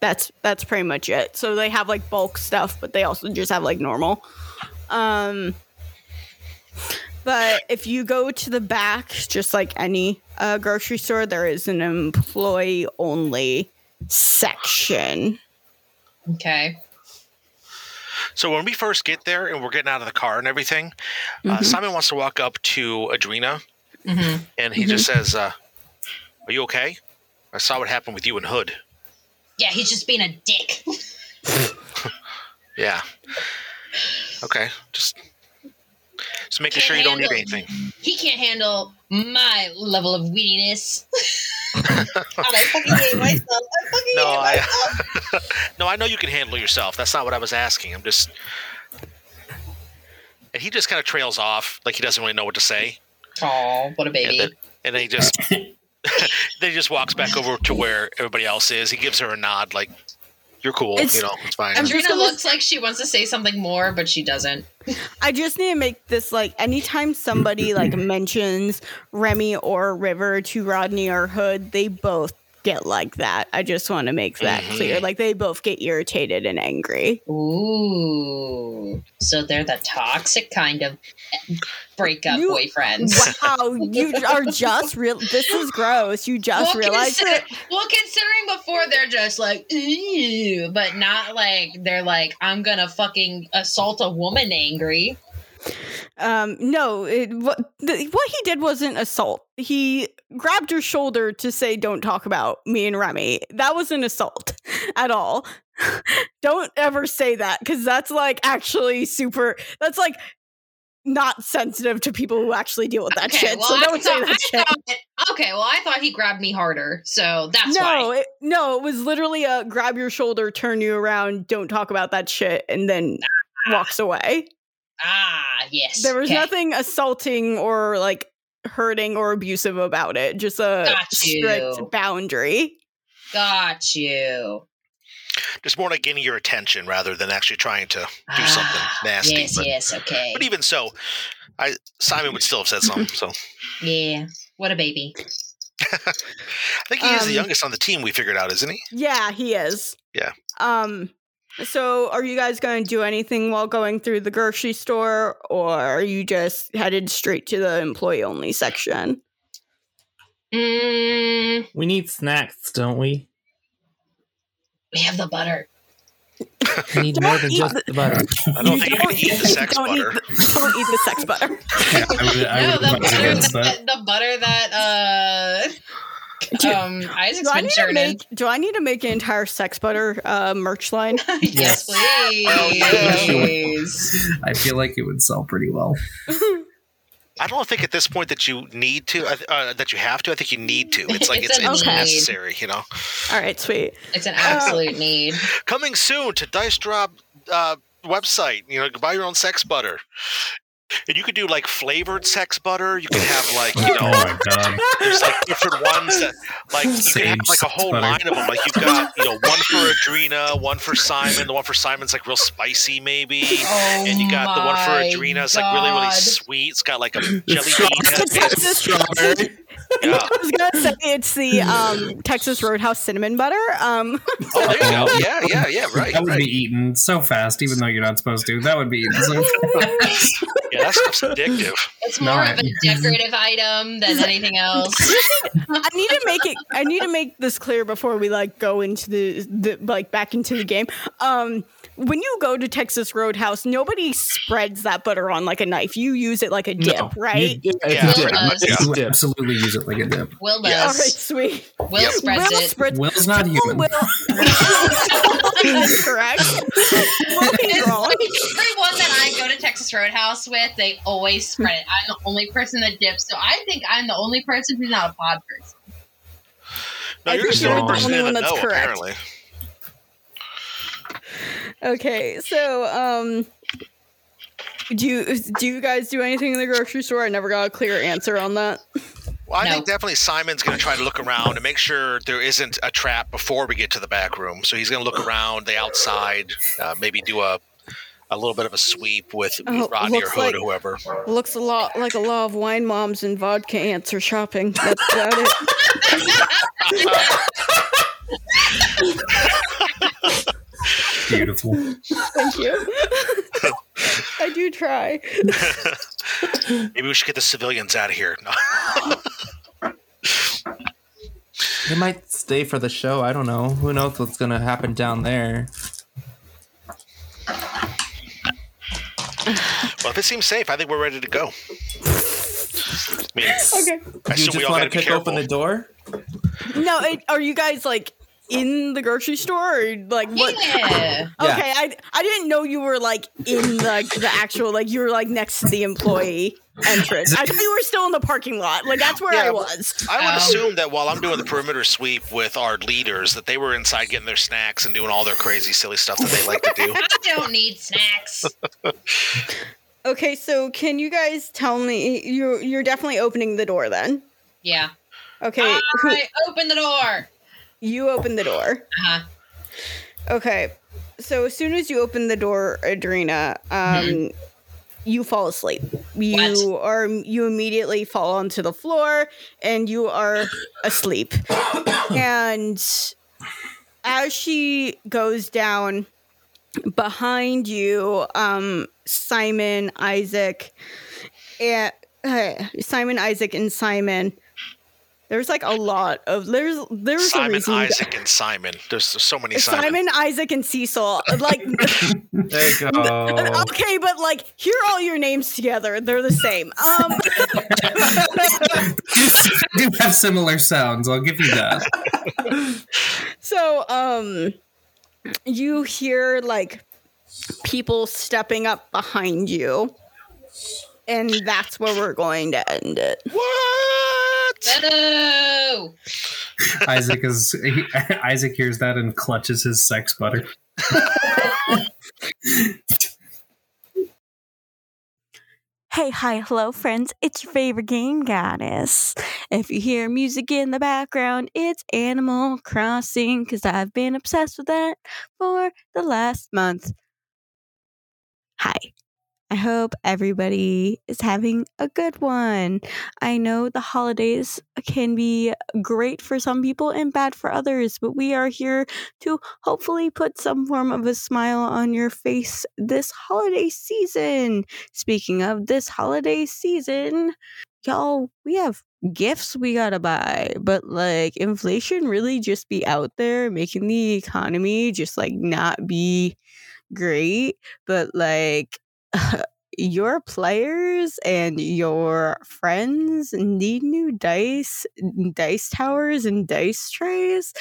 that's that's pretty much it. So they have like bulk stuff, but they also just have like normal. Um but if you go to the back, just like any uh, grocery store, there is an employee only section. Okay. So when we first get there and we're getting out of the car and everything, uh, Mhm. Simon wants to walk up to Adrena hmm and he just says, uh, "Are you okay? I saw what happened with you and Hood." Yeah, he's just being a dick. Yeah. Okay. Just just making Can't sure you don't need anything. He can't handle my level of weediness. God, I fucking hate myself. I fucking No, hate I- myself. No, I know you can handle yourself. That's not what I was asking. I'm just. And he just kind of trails off, like he doesn't really know what to say, Oh, what a and baby. then, and then he just then he just walks back over to where everybody else is. He gives her a nod, like, you're cool. It's- you know, it's fine. I'm Adrena looks like she wants to say something more, but she doesn't. I just need to make this like anytime somebody like mentions Remy or River to Rodney or Hood, they both get like that. I just want to make that Mhm. clear. Like they both get irritated and angry. Ooh. So they're the toxic kind of breakup You- boyfriends. Wow, you are just real. This is gross. You just well, realized consider- it. well, considering before they're just like, ew, but not like they're like, I'm gonna fucking assault a woman angry. Um, no, it, what the, what he did wasn't assault. He grabbed her shoulder to say, "Don't talk about me and Remy." That wasn't assault at all. don't ever say that because that's like actually super. That's like not sensitive to people who actually deal with that okay, shit. well, so I don't say that shit. thought- okay, well, I thought he grabbed me harder, so that's no, why. it, no, it was literally a grab your shoulder, turn you around, don't talk about that shit, and then walks away. Ah, yes. There was okay. nothing assaulting or like hurting or abusive about it. Just a strict boundary. Got you. Just more like getting your attention rather than actually trying to do something Ah, nasty. Yes, but, yes, okay. but even so, I Simon would still have said something. So yeah, what a baby. I think he is the Um, youngest on the team. We figured out, isn't he? Yeah, he is. Yeah. Um. So, are you guys going to do anything while going through the grocery store, or are you just headed straight to the employee only section? Mm, We need snacks, don't we? we have the butter. We need more than just the- the butter. I don't think you can eat the sex don't butter. Eat the, don't eat the sex butter. Yeah, I would, I no, the butter against that, that. the butter that Do- uh um Isaac's Do I been need to churning. make? Do I need to make an entire sex butter uh, merch line? yes, Yes. please. I feel like it would sell pretty well. I don't think at this point that you need to, uh, uh, that you have to. I think you need to. It's like It's it's, a it's need. necessary, you know. All right, sweet. It's an absolute need. Coming soon to Dice Drop uh, website. You know, buy your own sex butter. And you could do like flavored sex butter. You could have like, you Oh know, my god. there's like different ones that like you could have like a whole butter. line of them. Like you've got, you know, one for Adrena, one for Simon. The one for Simon's like real spicy, maybe. Oh and you got the one for my Adrena. It's like really, really sweet. It's got like a jelly bean. It's Texas Strawberry. Yeah. I was gonna say it's the um, Texas Roadhouse cinnamon butter. Um, Oh, there you go. Yeah, yeah, yeah. Right, That would right. be eaten so fast, even though you're not supposed to. That would be eaten so fast. Yeah, that stuff's addictive. It's more Not. of a decorative item than anything else. I need to make it. I need to make this clear before we like go into the, the like back into the game. Um, when you go to Texas Roadhouse, nobody spreads that butter on like a knife. You use it like a dip, No, right? You, Yeah. a dip. Well, You dip. absolutely use it like a dip. Will does. Yes. All right, sweet. Will Yep. spreads Will it. spreads. Will's not human. Will. That's correct. Will can It's draw. like everyone that I go to Texas Roadhouse with, they always spread it. I'm the only person that dips, so I think I'm the only person who's not a pod person. No, I you're think just the only person only in one that's know, correct. apparently. Okay, so um, do you do you guys do anything in the grocery store? I never got a clear answer on that. Well, I No. think definitely Simon's going to try to look around and make sure there isn't a trap before we get to the back room. So he's going to look around the outside, uh, maybe do a a little bit of a sweep with Oh, Rodney or Hood like- or whoever. Looks a lot like a lot of wine moms and vodka ants are shopping. That's about it. Beautiful. Thank you. I do try. Maybe we should get the civilians out of here. They might stay for the show. I don't know. Who knows what's gonna happen down there? well, if it seems safe, I think we're ready to go. I mean, Okay. I you assume we just all want got to to be kick open the door? No, it, are you guys like in the grocery store or like what? Yeah. Yeah. Okay, I I didn't know you were like in like the actual like you were like next to the employee entrance. I thought you were still in the parking lot. Like that's where Yeah, I was. I would Um, assume that while I'm doing the perimeter sweep with our leaders, that they were inside getting their snacks and doing all their crazy, silly stuff that they like to do. I don't need snacks. Okay, so can you guys tell me you you're definitely opening the door then? Yeah. Okay, who, I open the door. You open the door. Uh-huh. Okay. So as soon as you open the door, Adrena, um, you fall asleep. You What? are you immediately fall onto the floor and you are asleep. and as she goes down behind you, um, Simon, Isaac, and uh, Simon, Isaac, and Simon. There's like a lot of there's there's a Simon, reason. Isaac, and Simon. There's so many Simon. Simon, Isaac, and Cecil. Like There you go. Okay, but like, hear all your names together. They're the same. Um, do have similar sounds. I'll give you that. so, um, you hear like people stepping up behind you, and that's where we're going to end it. What? Boo! Isaac is he, Isaac hears that and clutches his sex butter. Hey, hi, hello, friends. It's your favorite game goddess. If you hear music in the background, it's Animal Crossing because I've been obsessed with that for the last month. Hi. I hope everybody is having a good one. I know the holidays can be great for some people and bad for others, but we are here to hopefully put some form of a smile on your face this holiday season. Speaking of this holiday season, y'all, we have gifts we gotta buy, but like inflation really just be out there making the economy just like not be great, but like your players and your friends need new dice, dice towers, and dice trays.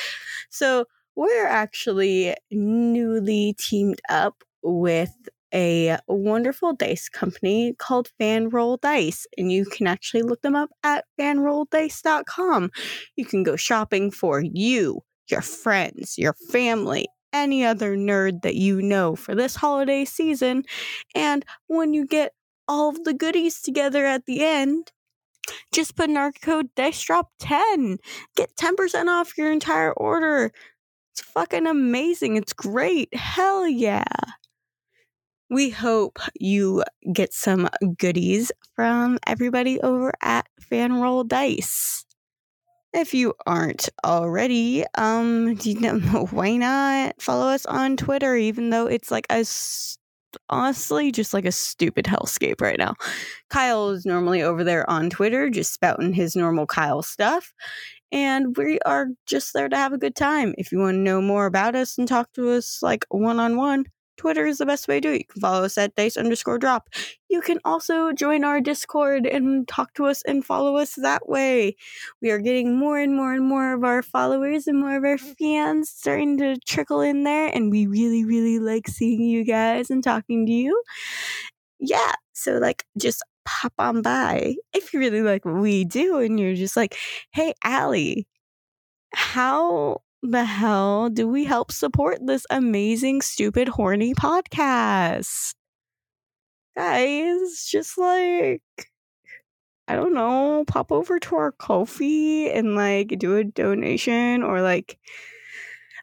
So we're actually newly teamed up with a wonderful dice company called Fanroll Dice, and you can actually look them up at fanrolldice.com. You can go shopping for you, your friends, your family, any other nerd that you know for this holiday season. And when you get all of the goodies together at the end, just put in our code Dice Drop 10. Get 10% off your entire order. It's fucking amazing. It's great. Hell yeah. We hope you get some goodies from everybody over at Fanroll Dice. If you aren't already, um, you know, why not follow us on Twitter? Even though it's like a honestly just like a stupid hellscape right now. Kyle is normally over there on Twitter, just spouting his normal Kyle stuff. And we are just there to have a good time. If you want to know more about us and talk to us like one on one, Twitter is the best way to do it. You can follow us at dice underscore drop. You can also join our Discord and talk to us and follow us that way. We are getting more and more and more of our followers and more of our fans starting to trickle in there, and we really, really like seeing you guys and talking to you. Yeah, so like just pop on by if you really like what we do and you're just like, hey, Allie, how the hell do we help support this amazing, stupid, horny podcast? Guys, just like, I don't know, pop over to our Ko-fi and like do a donation or like,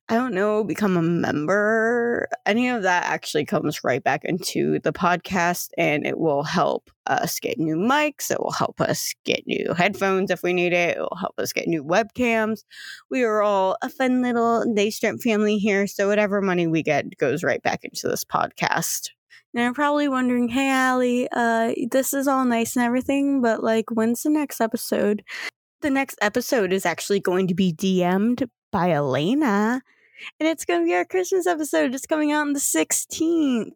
I don't know, become a member. Any of that actually comes right back into the podcast and it will help us get new mics. It will help us get new headphones if we need it. It will help us get new webcams. We are all a fun little Dice Drop family here. So whatever money we get goes right back into this podcast. Now you're probably wondering, hey Allie, uh, this is all nice and everything, but like when's the next episode? The next episode is actually going to be DM'd by Elena. And it's going to be our Christmas episode. It's coming out on the 16th.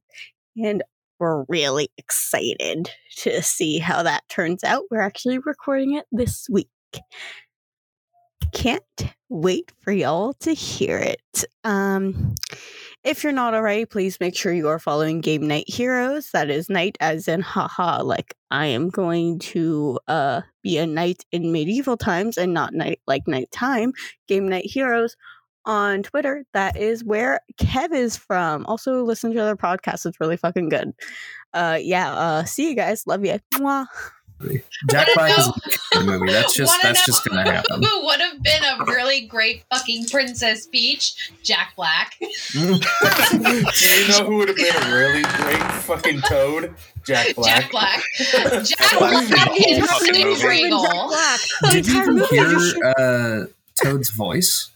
And we're really excited to see how that turns out. We're actually recording it this week. Can't wait for y'all to hear it. Um, if you're not already, please make sure you are following Game Knight Heroes. That is knight as in haha, like I am going to uh be a knight in medieval times and not night like nighttime. Game Knight Heroes on Twitter. That is where Kev is from. Also listen to other podcasts. It's really fucking good. Uh yeah, uh see you guys. Love you. Mwah. Jack Black is know- in the movie. That's just that's know just gonna happen. Who would have been a really great fucking Princess Peach? Jack Black. Do you know who would have been a really great fucking toad? Jack Black. Jack Black. Jack Black Black is is fucking movie. Regal. Did you even hear uh, Toad's voice?